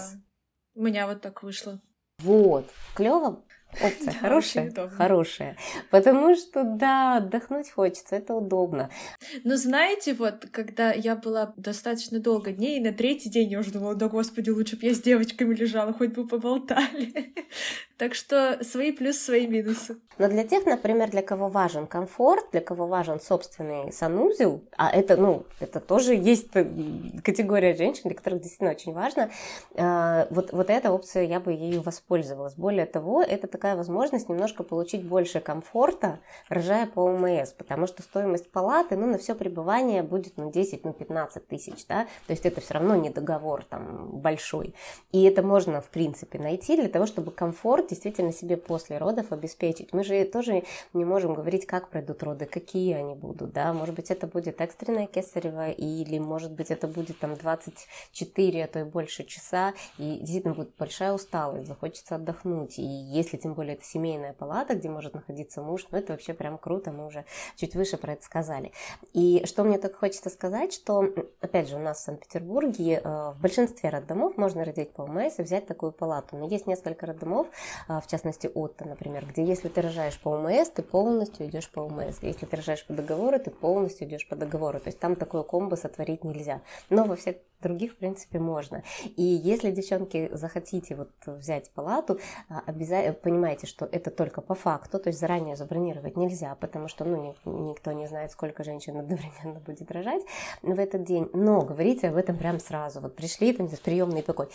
У меня вот так вышло. Вот, клево. Опция Да, хорошая, хорошая. Потому что, да, отдохнуть хочется, это удобно. Но знаете, вот, когда я была достаточно долго дней, и на третий день я уже думала, да господи, лучше бы я с девочками лежала, хоть бы поболтали. Так что свои плюсы, свои минусы. Но для тех, например, для кого важен комфорт, для кого важен собственный санузел, а это, ну, это тоже есть категория женщин, для которых действительно очень важно, э, вот, вот эта опция, я бы ею воспользовалась. Более того, это такая возможность немножко получить больше комфорта, рожая по ОМС, потому что стоимость палаты, ну, на все пребывание будет, ну, 10, ну, 15 тысяч, да, то есть это все равно не договор там большой. И это можно, в принципе, найти для того, чтобы комфорт действительно себе после родов обеспечить. Мы же тоже не можем говорить, как пройдут роды, какие они будут, да, может быть, это будет экстренное кесарево, или, может быть, это будет там 24, а то и больше часа, и действительно будет большая усталость, захочется отдохнуть, и если тем более это семейная палата, где может находиться муж, ну, это вообще прям круто, мы уже чуть выше про это сказали. И что мне только хочется сказать, что, опять же, у нас в Санкт-Петербурге э, в большинстве роддомов можно родить по ОМС и взять такую палату, но есть несколько роддомов, в частности Отто, например, где если ты рожаешь по ОМС, ты полностью идешь по ОМС. Если ты рожаешь по договору, ты полностью идешь по договору. То есть там такое комбо сотворить нельзя. Но во всех других, в принципе, можно. И если, девчонки, захотите вот взять палату, а, обязательно понимайте, что это только по факту, то есть заранее забронировать нельзя, потому что ну, никто не знает, сколько женщин <laughs> одновременно будет рожать в этот день. Но говорите об этом прям сразу. Вот пришли там с приемный покой.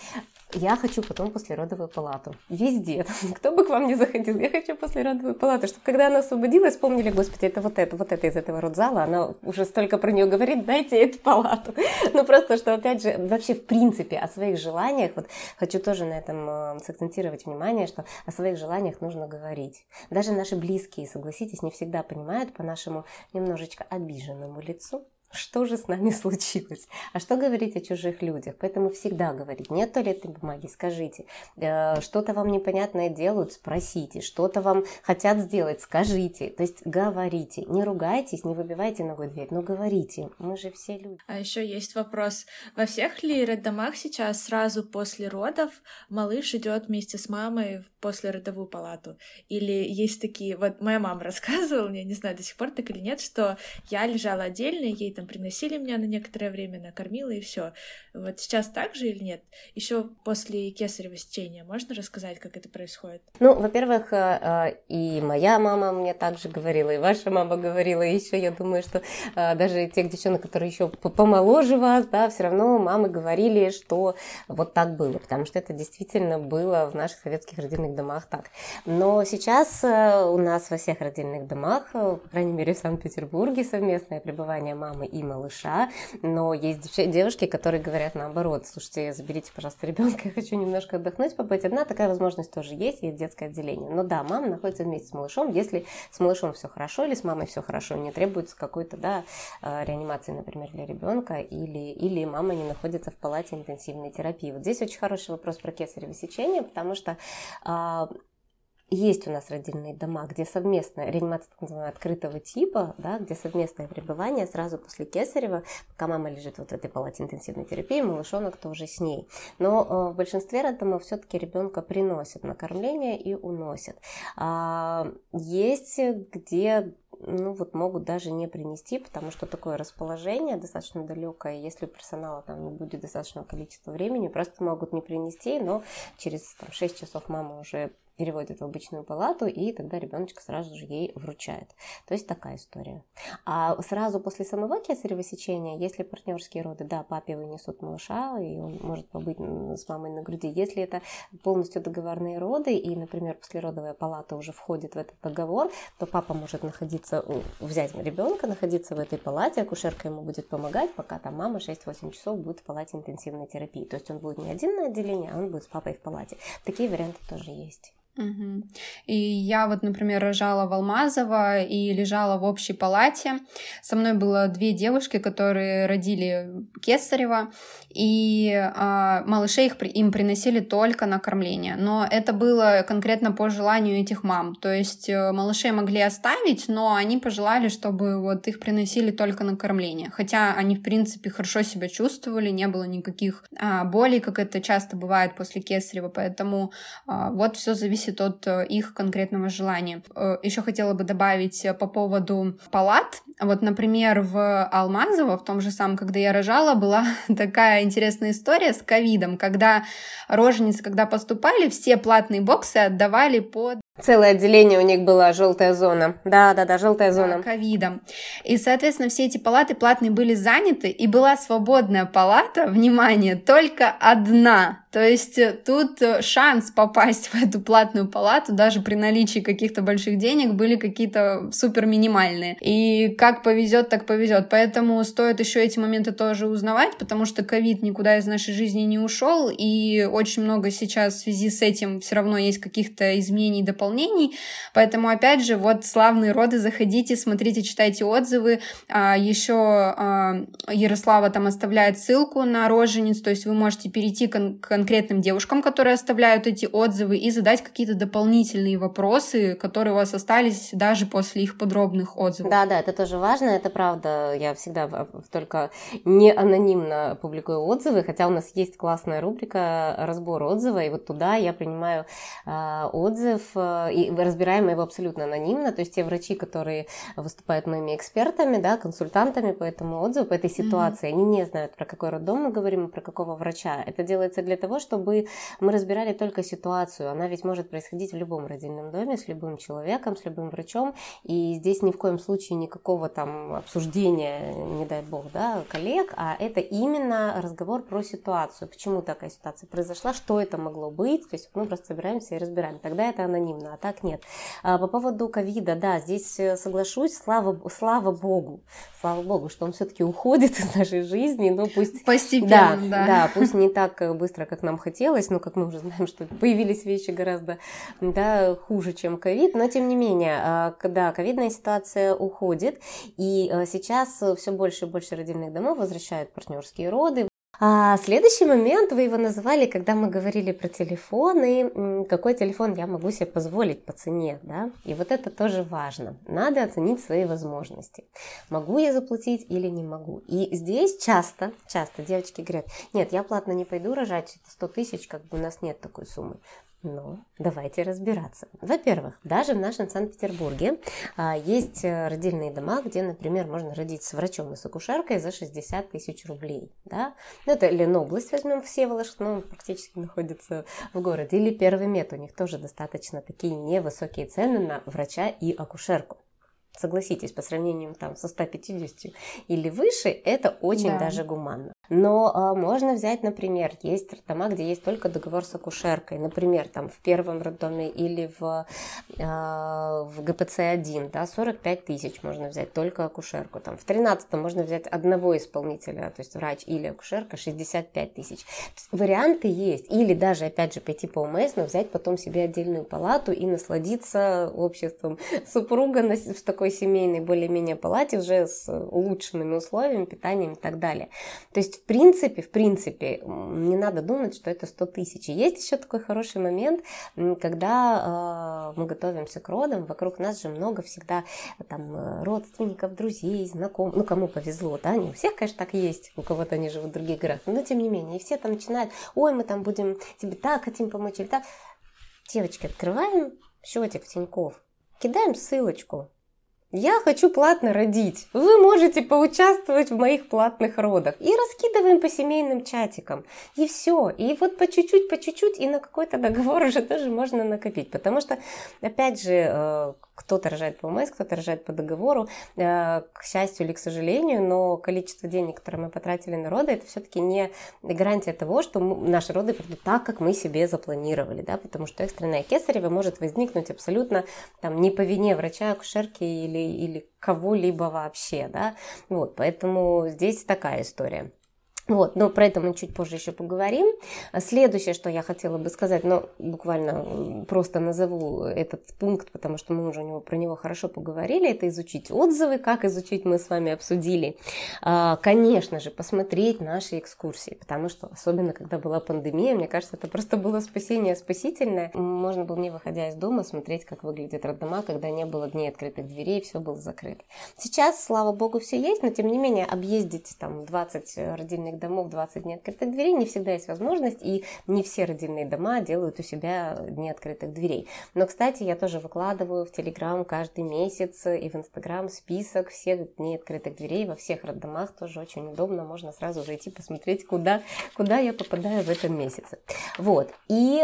Я хочу потом послеродовую палату. Везде. <laughs> Кто бы к вам не заходил, я хочу послеродовую палату, чтобы когда она освободилась, вспомнили, господи, это вот это, вот это из этого родзала, она уже столько про нее говорит, дайте эту палату. <laughs> Ну просто, что опять же, вообще в принципе о своих желаниях, вот хочу тоже на этом э, сакцентировать внимание, что о своих желаниях нужно говорить. Даже наши близкие, согласитесь, не всегда понимают по нашему немножечко обиженному лицу, что же с нами <laughs> случилось? А что говорить о чужих людях? Поэтому всегда говорить, нет туалетной бумаги, скажите. Э, что-то вам непонятное делают, спросите. Что-то вам хотят сделать, скажите. То есть говорите. Не ругайтесь, не выбивайте ногой дверь, но говорите. Мы же все люди. А еще есть вопрос. Во всех ли роддомах сейчас сразу после родов малыш идет вместе с мамой в послеродовую палату? Или есть такие... Вот моя мама <laughs> рассказывала мне, не знаю до сих пор так или нет, что я лежала отдельно, ей там приносили меня на некоторое время, накормила и все. Вот сейчас так же или нет? Еще после кесарево сечения можно рассказать, как это происходит? Ну, во-первых, э, э, и моя мама мне также говорила, и ваша мама говорила, и еще я думаю, что э, даже тех девчонок, которые еще помоложе вас, да, все равно мамы говорили, что вот так было, потому что это действительно было в наших советских родильных домах так. Но сейчас у нас во всех родильных домах, по крайней мере в Санкт-Петербурге, совместное пребывание мамы и малыша, но есть девушки, которые говорят наоборот, слушайте, заберите, пожалуйста, ребенка, я хочу немножко отдохнуть, побыть одна, такая возможность тоже есть, есть детское отделение. Но да, мама находится вместе с малышом, если с малышом все хорошо или с мамой все хорошо, не требуется какой-то, да, э, реанимации, например, для ребенка, или, или мама не находится в палате интенсивной терапии. Вот здесь очень хороший вопрос про кесарево сечение, потому что а, есть у нас родильные дома, где совместная реанимация так называемого открытого типа, да, где совместное пребывание сразу после кесарева, пока мама лежит вот в этой палате интенсивной терапии, малышонок тоже с ней. Но э, в большинстве роддомов все-таки ребенка приносят на кормление и уносят. А, есть где ну вот могут даже не принести, потому что такое расположение достаточно далекое, если у персонала там не будет достаточного количества времени, просто могут не принести, но через там, 6 часов мама уже переводят в обычную палату, и тогда ребеночка сразу же ей вручают. То есть такая история. А сразу после самого кесарево сечения, если партнерские роды, да, папе вынесут малыша, и он может побыть с мамой на груди. Если это полностью договорные роды, и, например, послеродовая палата уже входит в этот договор, то папа может находиться, взять ребенка, находиться в этой палате, акушерка ему будет помогать, пока там мама 6-8 часов будет в палате интенсивной терапии. То есть он будет не один на отделении, а он будет с папой в палате. Такие варианты тоже есть. Угу. И я вот, например, рожала в Алмазово и лежала в общей палате. Со мной было две девушки, которые родили Кесарева, и а, малышей их, им приносили только на кормление. Но это было конкретно по желанию этих мам. То есть э, малышей могли оставить, но они пожелали, чтобы вот их приносили только на кормление. Хотя они, в принципе, хорошо себя чувствовали, не было никаких а, болей, как это часто бывает после Кесарева, поэтому а, вот все зависит зависит от э, их конкретного желания. Э, Еще хотела бы добавить э, по поводу палат. Вот, например, в Алмазово, в том же самом, когда я рожала, была <laughs> такая интересная история с ковидом, когда роженицы, когда поступали, все платные боксы отдавали под Целое отделение у них было желтая зона. Да, да, да, желтая зона. Ковидом. И, соответственно, все эти палаты платные были заняты, и была свободная палата, внимание, только одна. То есть э, тут э, шанс попасть <laughs> в эту платную палату, даже при наличии каких-то больших денег, были какие-то супер минимальные. И как повезет, так повезет. Поэтому стоит еще эти моменты тоже узнавать, потому что ковид никуда из нашей жизни не ушел, и очень много сейчас в связи с этим все равно есть каких-то изменений, дополнений. Поэтому, опять же, вот славные роды, заходите, смотрите, читайте отзывы. А, еще а, Ярослава там оставляет ссылку на рожениц, то есть вы можете перейти к конкретным девушкам, которые оставляют эти отзывы, и задать какие-то дополнительные вопросы, которые у вас остались даже после их подробных отзывов. Да, да, это тоже тоже важно, это правда. Я всегда только не анонимно публикую отзывы, хотя у нас есть классная рубрика «Разбор отзыва», и вот туда я принимаю э, отзыв, э, и разбираем его абсолютно анонимно, то есть те врачи, которые выступают моими экспертами, да, консультантами по этому отзыву, по этой ситуации, mm-hmm. они не знают, про какой роддом мы говорим и про какого врача. Это делается для того, чтобы мы разбирали только ситуацию. Она ведь может происходить в любом родильном доме, с любым человеком, с любым врачом, и здесь ни в коем случае никакого там обсуждения, не дай бог, да, коллег, а это именно разговор про ситуацию. Почему такая ситуация произошла, что это могло быть, то есть мы просто собираемся и разбираем. Тогда это анонимно, а так нет. А по поводу ковида, да, здесь э, соглашусь, слава, слава богу, слава богу, что он все-таки уходит <laughs> из нашей жизни, но пусть... Постепенно, да. Да, да пусть не так э, быстро, как нам хотелось, но как мы уже знаем, что появились вещи гораздо да, хуже, чем ковид, но тем не менее, а, когда ковидная ситуация уходит, и э, сейчас все больше и больше родильных домов возвращают партнерские роды, а следующий момент, вы его называли, когда мы говорили про телефоны, какой телефон я могу себе позволить по цене, да? И вот это тоже важно. Надо оценить свои возможности. Могу я заплатить или не могу? И здесь часто, часто девочки говорят, нет, я платно не пойду рожать, 100 тысяч, как бы у нас нет такой суммы. Ну, давайте разбираться. Во-первых, даже в нашем Санкт-Петербурге а, есть э, родильные дома, где, например, можно родить с врачом и с акушеркой за 60 тысяч рублей. Да? Ну, это Ленобласть возьмем Всеволожск, но он практически находится в городе. Или Первый мед, у них тоже достаточно такие невысокие цены на врача и акушерку. Согласитесь, по сравнению там, со 150 или выше, это очень да. даже гуманно. Но а, можно взять, например, есть дома, где есть только договор с акушеркой, например, там в первом роддоме или в, а, в ГПЦ-1, да, 45 тысяч можно взять только акушерку, там в 13 можно взять одного исполнителя, то есть врач или акушерка, 65 тысяч. Варианты есть, или даже, опять же, пойти по УМС, но взять потом себе отдельную палату и насладиться обществом супруга в такой семейной более-менее палате уже с улучшенными условиями, питанием и так далее. То есть в принципе, в принципе, не надо думать, что это 100 тысяч. есть еще такой хороший момент, когда э, мы готовимся к родам, вокруг нас же много всегда там родственников, друзей, знакомых, ну кому повезло, да, не у всех, конечно, так есть, у кого-то они живут в других городах, но тем не менее, и все там начинают, ой, мы там будем тебе так хотим помочь или так. Девочки, открываем счетик в Тинькофф, кидаем ссылочку, я хочу платно родить. Вы можете поучаствовать в моих платных родах. И раскидываем по семейным чатикам. И все. И вот по чуть-чуть, по чуть-чуть, и на какой-то договор <laughs> уже тоже можно накопить. Потому что, опять же, э, кто-то рожает по УМС, кто-то рожает по договору, э, к счастью или к сожалению, но количество денег, которые мы потратили на роды, это все-таки не гарантия того, что наши роды придут так, как мы себе запланировали, да, потому что экстренная кесарева может возникнуть абсолютно там не по вине врача, акушерки или, или кого-либо вообще, да, вот, поэтому здесь такая история. Вот, но про это мы чуть позже еще поговорим. Следующее, что я хотела бы сказать, но буквально просто назову этот пункт, потому что мы уже него, про него хорошо поговорили, это изучить отзывы, как изучить мы с вами обсудили. А, конечно же, посмотреть наши экскурсии, потому что, особенно когда была пандемия, мне кажется, это просто было спасение спасительное. Можно было не выходя из дома смотреть, как выглядит роддома, когда не было дней открытых дверей, все было закрыто. Сейчас, слава богу, все есть, но тем не менее объездить там 20 родильных родильных домов 20 дней открытых дверей, не всегда есть возможность, и не все родильные дома делают у себя дни открытых дверей. Но, кстати, я тоже выкладываю в Телеграм каждый месяц и в Инстаграм список всех дней открытых дверей во всех роддомах, тоже очень удобно, можно сразу зайти посмотреть, куда, куда я попадаю в этом месяце. Вот, и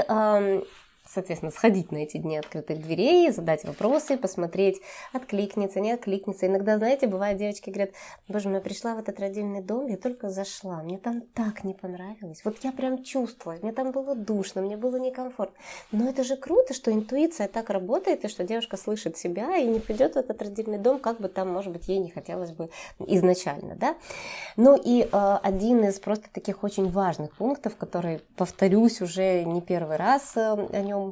соответственно, сходить на эти дни открытых дверей, задать вопросы, посмотреть, откликнется, не откликнется. Иногда, знаете, бывает, девочки говорят, боже мой, я пришла в этот родильный дом, я только зашла, мне там так не понравилось. Вот я прям чувствовала, мне там было душно, мне было некомфортно. Но это же круто, что интуиция так работает, и что девушка слышит себя и не придет в этот родильный дом, как бы там, может быть, ей не хотелось бы изначально, да. Ну и э, один из просто таких очень важных пунктов, который, повторюсь, уже не первый раз э, о нем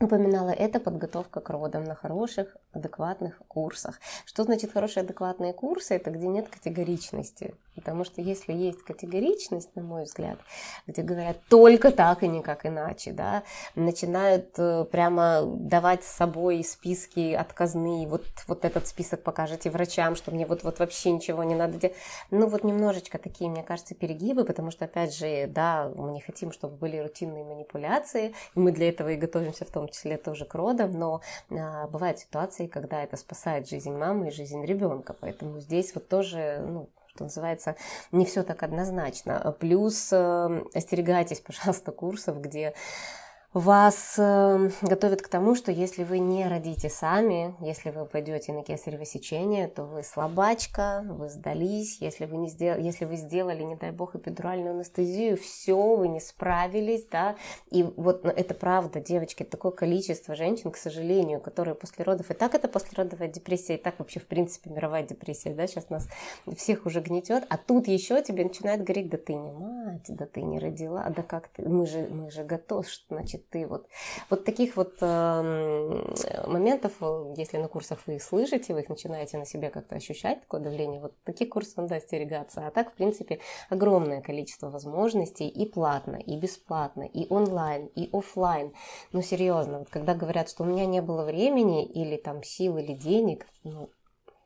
упоминала, это подготовка к родам на хороших, адекватных курсах. Что значит хорошие, адекватные курсы? Это где нет категоричности. Потому что если есть категоричность, на мой взгляд, где говорят только так и никак иначе, да, начинают э, прямо давать с собой списки отказные, вот, вот этот список покажете врачам, что мне вот, вот вообще ничего не надо делать. Ну вот немножечко такие, мне кажется, перегибы, потому что, опять же, да, мы не хотим, чтобы были рутинные манипуляции, и мы для этого и готовимся в том числе тоже к родам, но а, бывают ситуации, когда это спасает жизнь мамы и жизнь ребенка, поэтому здесь вот тоже, ну, что называется, не все так однозначно. Плюс э, остерегайтесь, пожалуйста, курсов, где вас э, готовят к тому, что если вы не родите сами, если вы пойдете на кесарево сечение, то вы слабачка, вы сдались. Если вы, не сдел... если вы сделали, не дай бог, эпидуральную анестезию, все, вы не справились, да. И вот ну, это правда, девочки, такое количество женщин, к сожалению, которые после родов, и так это послеродовая депрессия, и так вообще, в принципе, мировая депрессия, да, сейчас нас всех уже гнетет, а тут еще тебе начинает говорить, да ты не мать, да ты не родила, да как ты, мы же, мы же готовы, значит, ты вот. Вот таких вот э, моментов, если на курсах вы их слышите, вы их начинаете на себе как-то ощущать, такое давление, вот таких курсов надо остерегаться. А так, в принципе, огромное количество возможностей и платно, и бесплатно, и онлайн, и офлайн. Ну, серьезно, вот когда говорят, что у меня не было времени или там сил или денег, ну,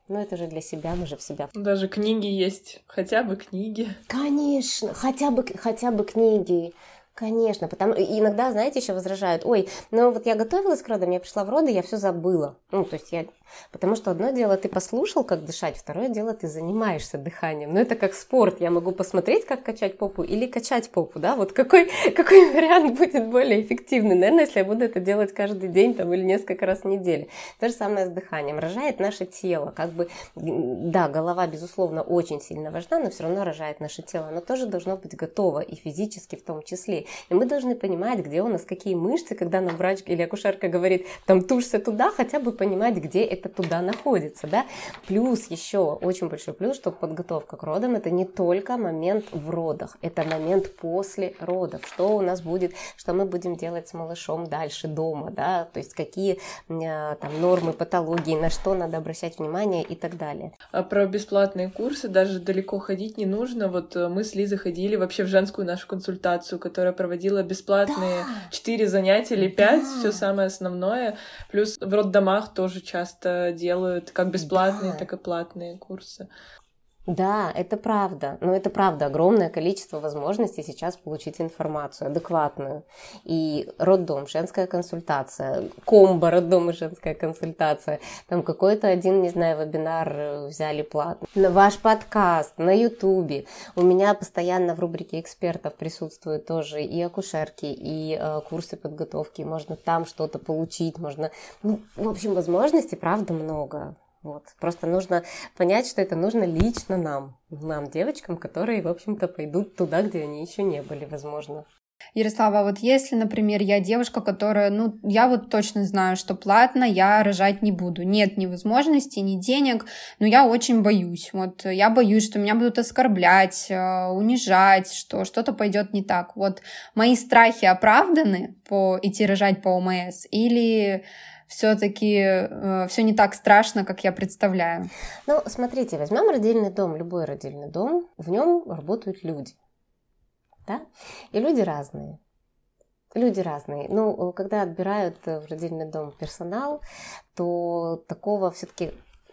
ну, это же для себя, мы же в себя. Даже книги есть, хотя бы книги. Конечно, хотя бы, хотя бы книги. Конечно, потому иногда, знаете, еще возражают, ой, ну вот я готовилась к родам, я пришла в роды, я все забыла. Ну, то есть я Потому что одно дело ты послушал, как дышать, второе дело ты занимаешься дыханием. Но это как спорт. Я могу посмотреть, как качать попу или качать попу, да? Вот какой, <laughs> какой вариант будет более эффективный? Наверное, если я буду это делать каждый день там, или несколько раз в неделю. То же самое с дыханием. Рожает наше тело. Как бы, да, голова, безусловно, очень сильно важна, но все равно рожает наше тело. Оно тоже должно быть готово, и физически в том числе. И мы должны понимать, где у нас какие мышцы, когда нам врач или акушерка говорит, там, тушься туда, хотя бы понимать, где это туда находится, да. Плюс еще очень большой плюс, что подготовка к родам это не только момент в родах, это момент после родов, что у нас будет, что мы будем делать с малышом дальше дома, да, то есть какие а, там нормы, патологии, на что надо обращать внимание и так далее. А про бесплатные курсы даже далеко ходить не нужно. Вот э, мы с Лизой ходили вообще в женскую нашу консультацию, которая проводила бесплатные четыре да. занятия или пять, да. все самое основное. Плюс в роддомах тоже часто часто делают как бесплатные, да. так и платные курсы. Да, это правда. Но это правда. Огромное количество возможностей сейчас получить информацию адекватную. И роддом, женская консультация, комбо, роддом и женская консультация. Там какой-то один, не знаю, вебинар э, взяли платно. На ваш подкаст, на ютубе. У меня постоянно в рубрике экспертов присутствуют тоже и акушерки, и э, курсы подготовки. Можно там что-то получить, можно... Ну, в общем, возможностей, правда, много. Вот. Просто нужно понять, что это нужно лично нам, нам, девочкам, которые, в общем-то, пойдут туда, где они еще не были, возможно. Ярослава, вот если, например, я девушка, которая, ну, я вот точно знаю, что платно я рожать не буду. Нет ни возможности, ни денег, но я очень боюсь. Вот я боюсь, что меня будут оскорблять, э, унижать, что что-то пойдет не так. Вот мои страхи оправданы по идти рожать по ОМС или все-таки э, все не так страшно, как я представляю. Ну, смотрите, возьмем родильный дом, любой родильный дом, в нем работают люди. Да? И люди разные. Люди разные. Ну, когда отбирают в родильный дом персонал, то такого все-таки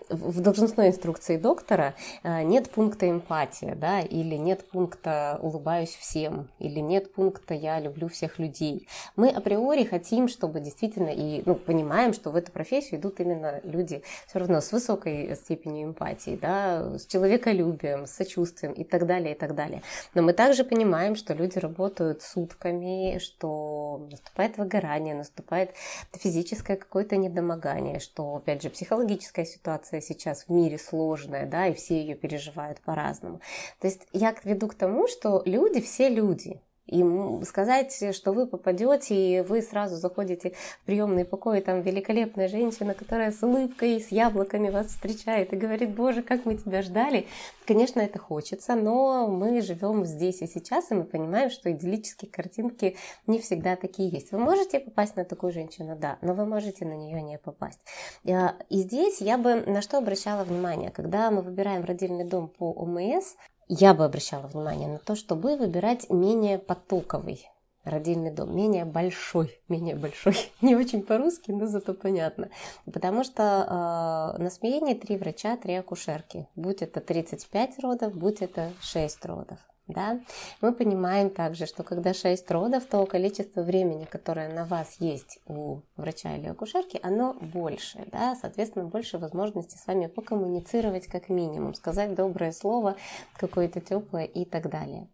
в должностной инструкции доктора э, нет пункта эмпатия, да, или нет пункта улыбаюсь всем, или нет пункта я люблю всех людей. Мы априори хотим, чтобы действительно и ну, понимаем, что в эту профессию идут именно люди все равно с высокой степенью эмпатии, да, с человеколюбием, с сочувствием и так далее, и так далее. Но мы также понимаем, что люди работают сутками, что наступает выгорание, наступает физическое какое-то недомогание, что, опять же, психологическая ситуация сейчас в мире сложная, да, и все ее переживают по-разному. То есть я веду к тому, что люди, все люди, И сказать, что вы попадете, и вы сразу заходите в приемный покой, там великолепная женщина, которая с улыбкой, с яблоками вас встречает и говорит, боже, как мы тебя ждали. Конечно, это хочется, но мы живем здесь и сейчас, и мы понимаем, что идиллические картинки не всегда такие есть. Вы можете попасть на такую женщину, да, но вы можете на нее не попасть. А, и здесь я бы на что обращала внимание, когда мы выбираем родильный дом по ОМС, я бы обращала внимание на то, чтобы выбирать менее потоковый родильный дом, менее большой, <laughs> менее большой, <laughs> не очень по-русски, но зато понятно. Потому что э, на смене три врача, три акушерки, будь это 35 родов, будь это 6 родов. Да? Мы понимаем также, что когда 6 родов, то количество времени, которое на вас есть у врача или акушерки, оно больше. Да? Соответственно, больше возможностей с вами покоммуницировать как минимум, сказать доброе слово, какое-то теплое и так далее.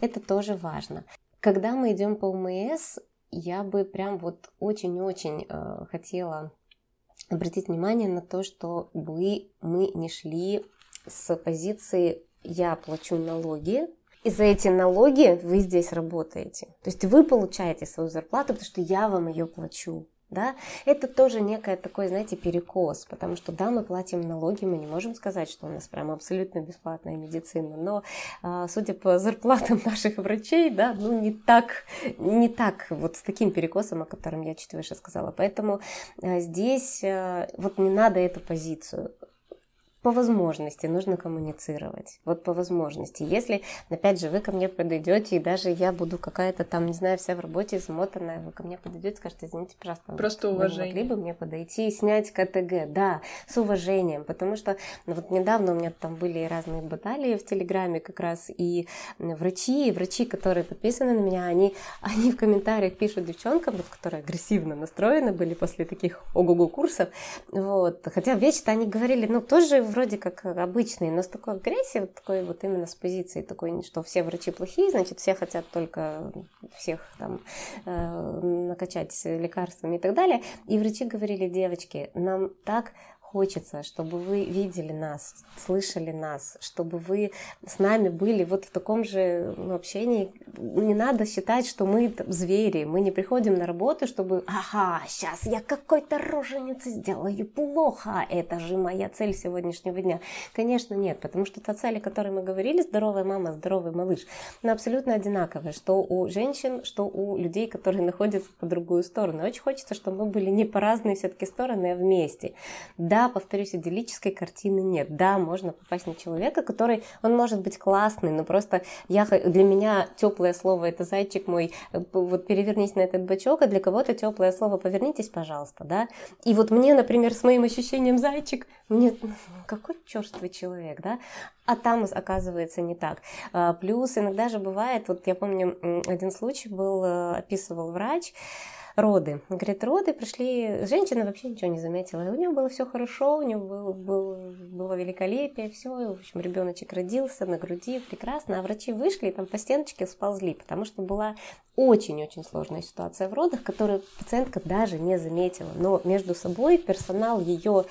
Это тоже важно. Когда мы идем по УМС, я бы прям вот очень-очень э, хотела обратить внимание на то, что вы, мы не шли с позиции «я плачу налоги», и за эти налоги вы здесь работаете. То есть вы получаете свою зарплату, потому что я вам ее плачу. Да? Это тоже некое такой, знаете, перекос, потому что да, мы платим налоги, мы не можем сказать, что у нас прям абсолютно бесплатная медицина, но а, судя по зарплатам <laughs> наших врачей, да, ну не так, не так вот с таким перекосом, о котором я чуть выше сказала. Поэтому а, здесь а, вот не надо эту позицию по возможности нужно коммуницировать. Вот по возможности. Если, опять же, вы ко мне подойдете, и даже я буду какая-то там, не знаю, вся в работе измотанная, вы ко мне подойдете скажете, извините, пожалуйста, просто уважение. Вы могли бы мне подойти и снять КТГ? Да, с уважением, потому что ну, вот недавно у меня там были разные баталии в Телеграме как раз, и врачи, и врачи, которые подписаны на меня, они, <laughs> они в комментариях пишут девчонкам, вот, которые агрессивно настроены были после таких ого-го курсов, вот, хотя вещи-то они говорили, ну, тоже вроде как обычный, но с такой агрессией, вот такой вот именно с позиции такой, что все врачи плохие, значит, все хотят только всех там э, накачать лекарствами и так далее. И врачи говорили, девочки, нам так хочется, чтобы вы видели нас, слышали нас, чтобы вы с нами были вот в таком же ну, общении. Не надо считать, что мы звери, мы не приходим на работу, чтобы, ага, сейчас я какой-то роженице сделаю плохо, это же моя цель сегодняшнего дня. Конечно, нет, потому что та цель, о которой мы говорили, здоровая мама, здоровый малыш, она абсолютно одинаковая, что у женщин, что у людей, которые находятся по другую сторону. Очень хочется, чтобы мы были не по разные все-таки стороны, а вместе. Да, повторюсь, идиллической картины нет. Да, можно попасть на человека, который, он может быть классный, но просто я, для меня теплое слово это зайчик мой, вот перевернись на этот бачок, а для кого-то теплое слово повернитесь, пожалуйста, да. И вот мне, например, с моим ощущением зайчик, мне какой черствый человек, да, а там оказывается не так. А, плюс иногда же бывает, вот я помню, один случай был, э, описывал врач, роды. Говорит, роды пришли, женщина вообще ничего не заметила. У нее было все хорошо, у нее был, был, было великолепие, все, в общем, ребеночек родился на груди, прекрасно, а врачи вышли и там по стеночке сползли, потому что была очень-очень сложная ситуация в родах, которую пациентка даже не заметила. Но между собой персонал ее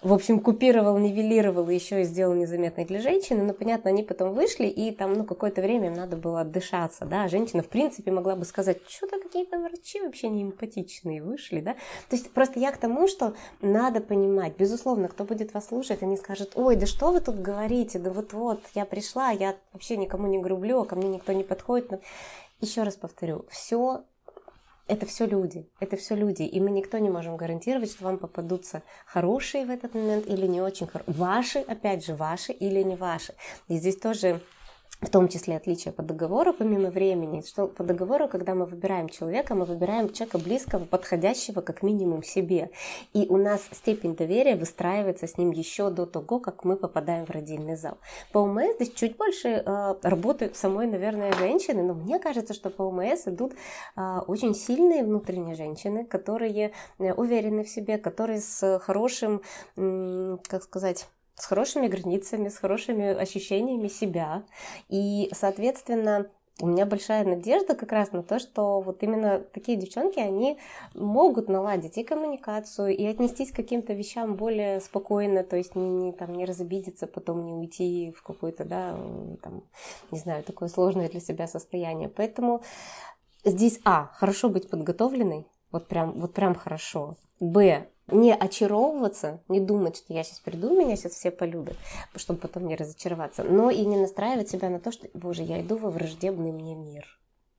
в общем, купировал, нивелировал еще и сделал незаметной для женщины, но, понятно, они потом вышли, и там, ну, какое-то время им надо было отдышаться, да, женщина, в принципе, могла бы сказать, что-то какие-то врачи вообще не эмпатичные вышли, да, то есть просто я к тому, что надо понимать, безусловно, кто будет вас слушать, они скажут, ой, да что вы тут говорите, да вот-вот, я пришла, я вообще никому не грублю, а ко мне никто не подходит, но... Еще раз повторю, все это все люди, это все люди, и мы никто не можем гарантировать, что вам попадутся хорошие в этот момент или не очень хорошие. Ваши, опять же, ваши или не ваши. И здесь тоже в том числе отличие по договору, помимо времени, что по договору, когда мы выбираем человека, мы выбираем человека близкого, подходящего как минимум себе. И у нас степень доверия выстраивается с ним еще до того, как мы попадаем в родильный зал. По ОМС здесь чуть больше э, работают самой, наверное, женщины, но мне кажется, что по ОМС идут э, очень сильные внутренние женщины, которые э, уверены в себе, которые с хорошим, э, как сказать, с хорошими границами, с хорошими ощущениями себя. И, соответственно, у меня большая надежда как раз на то, что вот именно такие девчонки, они могут наладить и коммуникацию, и отнестись к каким-то вещам более спокойно, то есть не, не, там, не разобидеться, потом не уйти в какое-то, да, там, не знаю, такое сложное для себя состояние. Поэтому здесь, а, хорошо быть подготовленной, вот прям, вот прям хорошо. Б, не очаровываться, не думать, что я сейчас приду, меня сейчас все полюбят, чтобы потом не разочароваться, но и не настраивать себя на то, что, боже, я иду во враждебный мне мир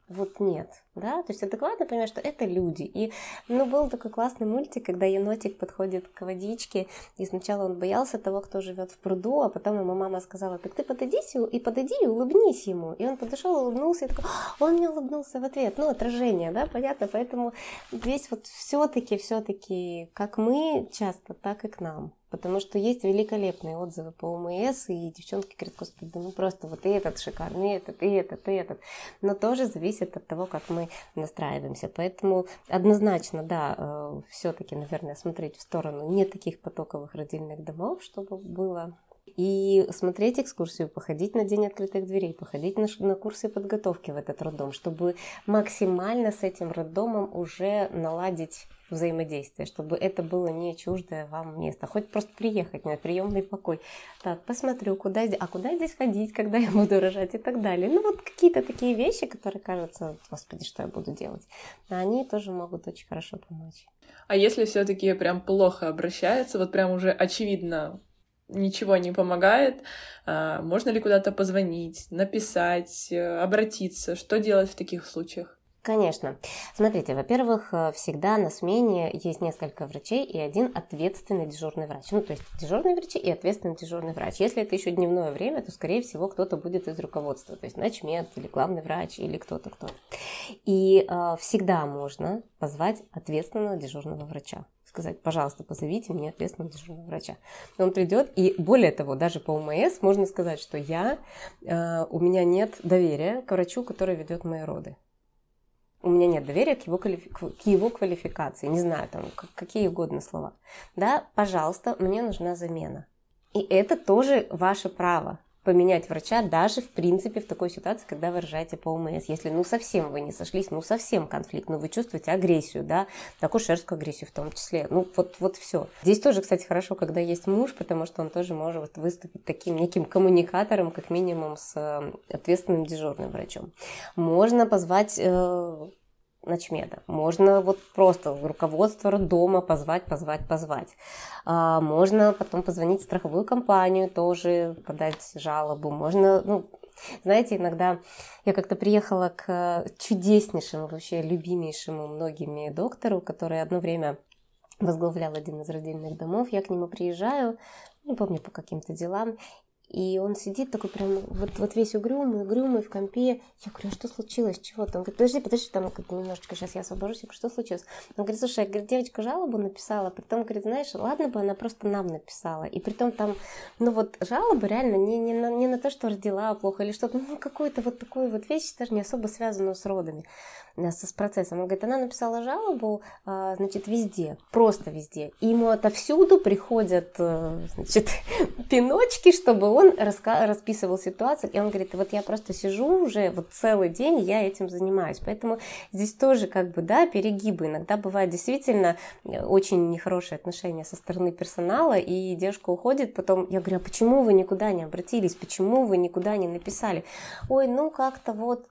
вот нет, да, то есть адекватно понимать, что это люди. И, ну, был такой классный мультик, когда енотик подходит к водичке, и сначала он боялся того, кто живет в пруду, а потом ему мама сказала, так ты подойди и подойди и улыбнись ему. И он подошел, улыбнулся, и такой, он мне улыбнулся в ответ. Ну, отражение, да, понятно, поэтому здесь вот все-таки, все-таки, как мы часто, так и к нам. Потому что есть великолепные отзывы по ОМС, и девчонки говорят, господи, ну просто вот и этот шикарный, и этот, и этот, и этот. Но тоже зависит от того, как мы настраиваемся. Поэтому однозначно, да, э, все-таки, наверное, смотреть в сторону не таких потоковых родильных домов, чтобы было и смотреть экскурсию, походить на День открытых дверей, походить на, на курсы подготовки в этот роддом, чтобы максимально с этим роддомом уже наладить взаимодействие, чтобы это было не чуждое вам место. Хоть просто приехать на приемный покой. Так, посмотрю, куда здесь, а куда здесь ходить, когда я буду рожать и так далее. Ну вот какие-то такие вещи, которые кажутся, господи, что я буду делать. Они тоже могут очень хорошо помочь. А если все-таки прям плохо обращаются, вот прям уже очевидно ничего не помогает, а, можно ли куда-то позвонить, написать, э, обратиться? Что делать в таких случаях? Конечно. Смотрите, во-первых, э, всегда на смене есть несколько врачей и один ответственный дежурный врач. Ну, то есть дежурный врач и ответственный дежурный врач. Если это еще дневное время, то, скорее всего, кто-то будет из руководства, то есть начмед или главный врач или кто-то, кто. И э, всегда можно позвать ответственного дежурного врача сказать, пожалуйста, позовите мне ответственного дежурного врача. Он придет, и более того, даже по УМС можно сказать, что я, э, у меня нет доверия к врачу, который ведет мои роды у меня нет доверия к его, квалифи... к его квалификации, не знаю, там, какие угодно слова, да, пожалуйста, мне нужна замена. И это тоже ваше право поменять врача даже, в принципе, в такой ситуации, когда вы рожаете по ОМС. Если, ну, совсем вы не сошлись, ну, совсем конфликт, ну, вы чувствуете агрессию, да, акушерскую агрессию в том числе. Ну, вот, вот все. Здесь тоже, кстати, хорошо, когда есть муж, потому что он тоже может выступить таким неким коммуникатором, как минимум, с э, ответственным дежурным врачом. Можно позвать э, начмеда. Можно вот просто руководство роддома позвать, позвать, позвать. А, можно потом позвонить в страховую компанию, тоже подать жалобу. Можно, ну, знаете, иногда я как-то приехала к чудеснейшему, вообще любимейшему многими доктору, который одно время возглавлял один из родильных домов. Я к нему приезжаю, не помню по каким-то делам, и он сидит такой прям вот, вот весь угрюмый, угрюмый в компе. Я говорю, а что случилось? Чего-то? Он говорит, подожди, подожди, там как немножечко сейчас я освобожусь. Я говорю, что случилось? Он говорит, слушай, говорит, девочка жалобу написала, притом, говорит, знаешь, ладно бы она просто нам написала. И притом там, ну вот жалоба реально не, не, на, не на то, что родила плохо или что-то, ну какую-то вот такую вот вещь, даже не особо связанную с родами, с, с процессом. Он говорит, она написала жалобу, а, значит, везде, просто везде. И ему отовсюду приходят, э, значит, <laughs> пиночки, чтобы он расписывал ситуацию, и он говорит, вот я просто сижу уже вот целый день, я этим занимаюсь. Поэтому здесь тоже как бы, да, перегибы. Иногда бывает действительно э, очень нехорошие отношения со стороны персонала, и девушка уходит, потом я говорю, а почему вы никуда не обратились, почему вы никуда не написали? Ой, ну как-то вот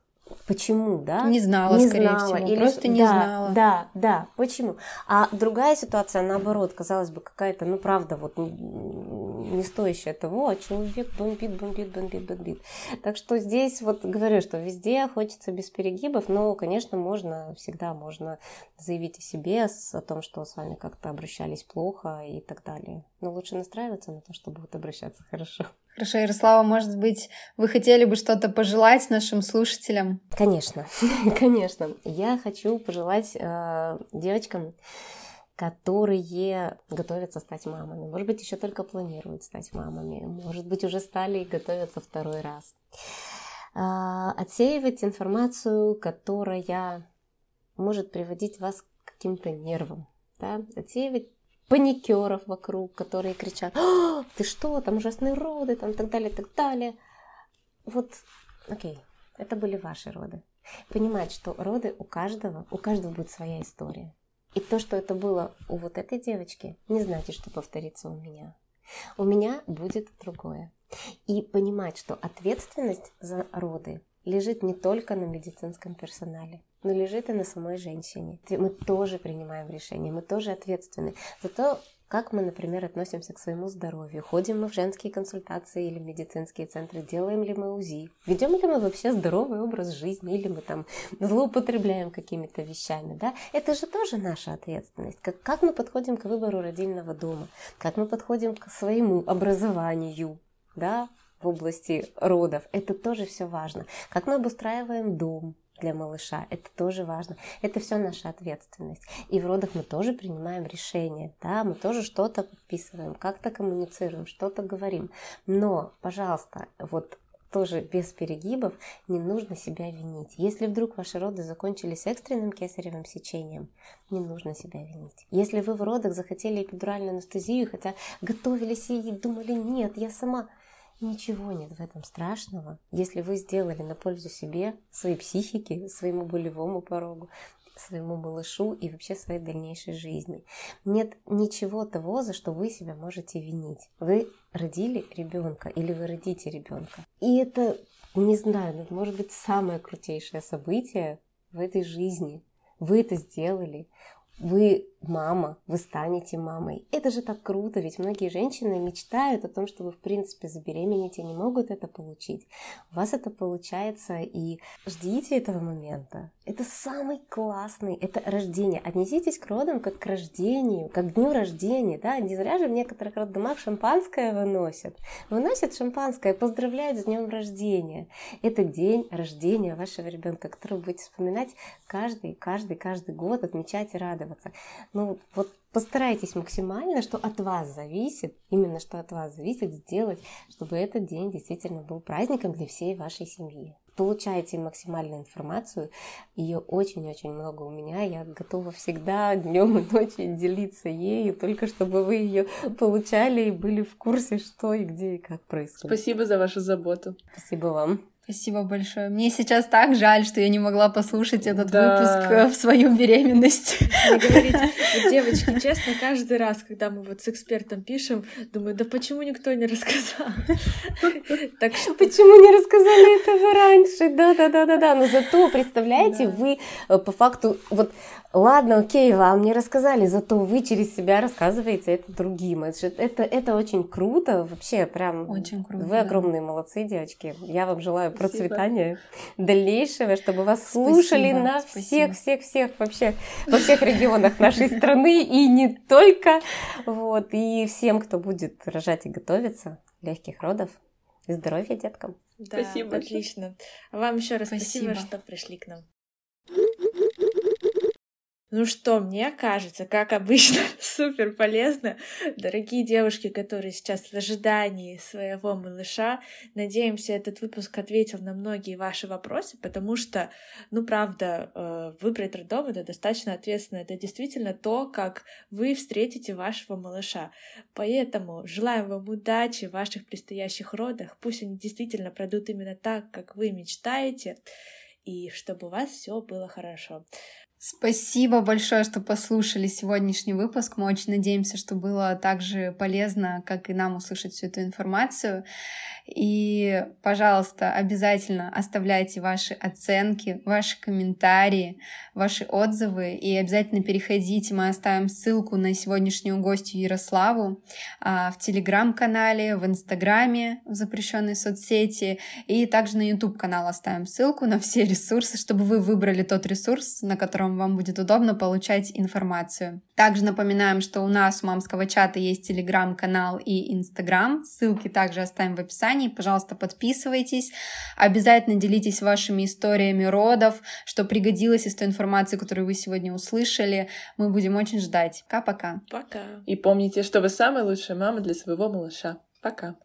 Почему, да? Не знала, не скорее знала, всего, или просто не да, знала. Да, да, почему? А другая ситуация, наоборот, казалось бы, какая-то, ну, правда, вот не стоящая того, а человек бомбит, бомбит, бомбит, бомбит. Так что здесь вот говорю, что везде хочется без перегибов, но, конечно, можно, всегда можно заявить о себе, о том, что с вами как-то обращались плохо и так далее. Но лучше настраиваться на то, что будут обращаться хорошо. Хорошо, Ярослава, может быть, вы хотели бы что-то пожелать нашим слушателям? Конечно, <laughs> конечно. Я хочу пожелать э, девочкам, которые готовятся стать мамами. Может быть, еще только планируют стать мамами. Может быть, уже стали и готовятся второй раз. Э, отсеивать информацию, которая может приводить вас к каким-то нервам. Да? Отсеивать паникеров вокруг, которые кричат, ты что, там ужасные роды, там так далее, так далее. Вот, окей, Это были ваши роды. Понимать, что роды у каждого, у каждого будет своя история. И то, что это было у вот этой девочки, не значит, что повторится у меня. У меня будет другое. И понимать, что ответственность за роды лежит не только на медицинском персонале, но лежит и на самой женщине. Мы тоже принимаем решения, мы тоже ответственны за то, как мы, например, относимся к своему здоровью? Ходим мы в женские консультации или медицинские центры? Делаем ли мы УЗИ? Ведем ли мы вообще здоровый образ жизни? Или мы там злоупотребляем какими-то вещами? Да? Это же тоже наша ответственность. Как, как мы подходим к выбору родильного дома? Как мы подходим к своему образованию? Да? в области родов. Это тоже все важно. Как мы обустраиваем дом, для малыша. Это тоже важно. Это все наша ответственность. И в родах мы тоже принимаем решения, да, мы тоже что-то подписываем, как-то коммуницируем, что-то говорим. Но, пожалуйста, вот тоже без перегибов, не нужно себя винить. Если вдруг ваши роды закончились экстренным кесаревым сечением, не нужно себя винить. Если вы в родах захотели эпидуральную анестезию, хотя готовились и думали, нет, я сама, Ничего нет в этом страшного, если вы сделали на пользу себе, своей психике, своему болевому порогу, своему малышу и вообще своей дальнейшей жизни. Нет ничего того, за что вы себя можете винить. Вы родили ребенка или вы родите ребенка. И это, не знаю, это может быть самое крутейшее событие в этой жизни. Вы это сделали вы мама, вы станете мамой. Это же так круто, ведь многие женщины мечтают о том, что вы, в принципе, забеременеть и не могут это получить. У вас это получается, и ждите этого момента. Это самый классный, это рождение. Отнеситесь к родам как к рождению, как к дню рождения, да, не зря же в некоторых роддомах шампанское выносят. Выносят шампанское, поздравляют с днем рождения. Это день рождения вашего ребенка, который вы будете вспоминать каждый, каждый, каждый год, отмечать и радоваться. Ну, вот постарайтесь максимально, что от вас зависит, именно что от вас зависит, сделать, чтобы этот день действительно был праздником для всей вашей семьи. Получайте максимальную информацию, ее очень-очень много у меня, я готова всегда днем и ночью делиться ею, только чтобы вы ее получали и были в курсе, что и где и как происходит. Спасибо за вашу заботу. Спасибо вам. Спасибо большое. Мне сейчас так жаль, что я не могла послушать этот да. выпуск э, в свою беременность. Говорите, <laughs> вот, девочки, честно, каждый раз, когда мы вот с экспертом пишем, думаю, да почему никто не рассказал? <laughs> Так что почему не рассказали этого раньше? Да, да, да, да, да. Но зато, представляете, вы э, по факту вот Ладно, окей, вам не рассказали, зато вы через себя рассказываете это другим. Это, это, это очень круто, вообще прям. Очень круто. Вы да. огромные молодцы, девочки. Я вам желаю Спасибо. процветания дальнейшего, чтобы вас слушали Спасибо. на всех, всех, всех вообще во всех регионах нашей страны и не только. Вот и всем, кто будет рожать и готовиться, легких родов и здоровья деткам. Да, спасибо. Отлично. Вам еще раз спасибо, спасибо что пришли к нам. Ну что, мне кажется, как обычно, <laughs> супер полезно. Дорогие девушки, которые сейчас в ожидании своего малыша, надеемся, этот выпуск ответил на многие ваши вопросы, потому что, ну правда, э, выбрать роддом — это достаточно ответственно. Это действительно то, как вы встретите вашего малыша. Поэтому желаем вам удачи в ваших предстоящих родах. Пусть они действительно пройдут именно так, как вы мечтаете, и чтобы у вас все было хорошо. Спасибо большое, что послушали сегодняшний выпуск. Мы очень надеемся, что было так же полезно, как и нам услышать всю эту информацию. И, пожалуйста, обязательно оставляйте ваши оценки, ваши комментарии, ваши отзывы. И обязательно переходите, мы оставим ссылку на сегодняшнюю гостью Ярославу а, в Телеграм-канале, в Инстаграме, в запрещенной соцсети. И также на YouTube-канал оставим ссылку на все ресурсы, чтобы вы выбрали тот ресурс, на котором вам будет удобно получать информацию. Также напоминаем, что у нас у мамского чата есть Телеграм-канал и Инстаграм. Ссылки также оставим в описании описании. Пожалуйста, подписывайтесь. Обязательно делитесь вашими историями родов, что пригодилось из той информации, которую вы сегодня услышали. Мы будем очень ждать. Пока-пока. Пока. И помните, что вы самая лучшая мама для своего малыша. Пока.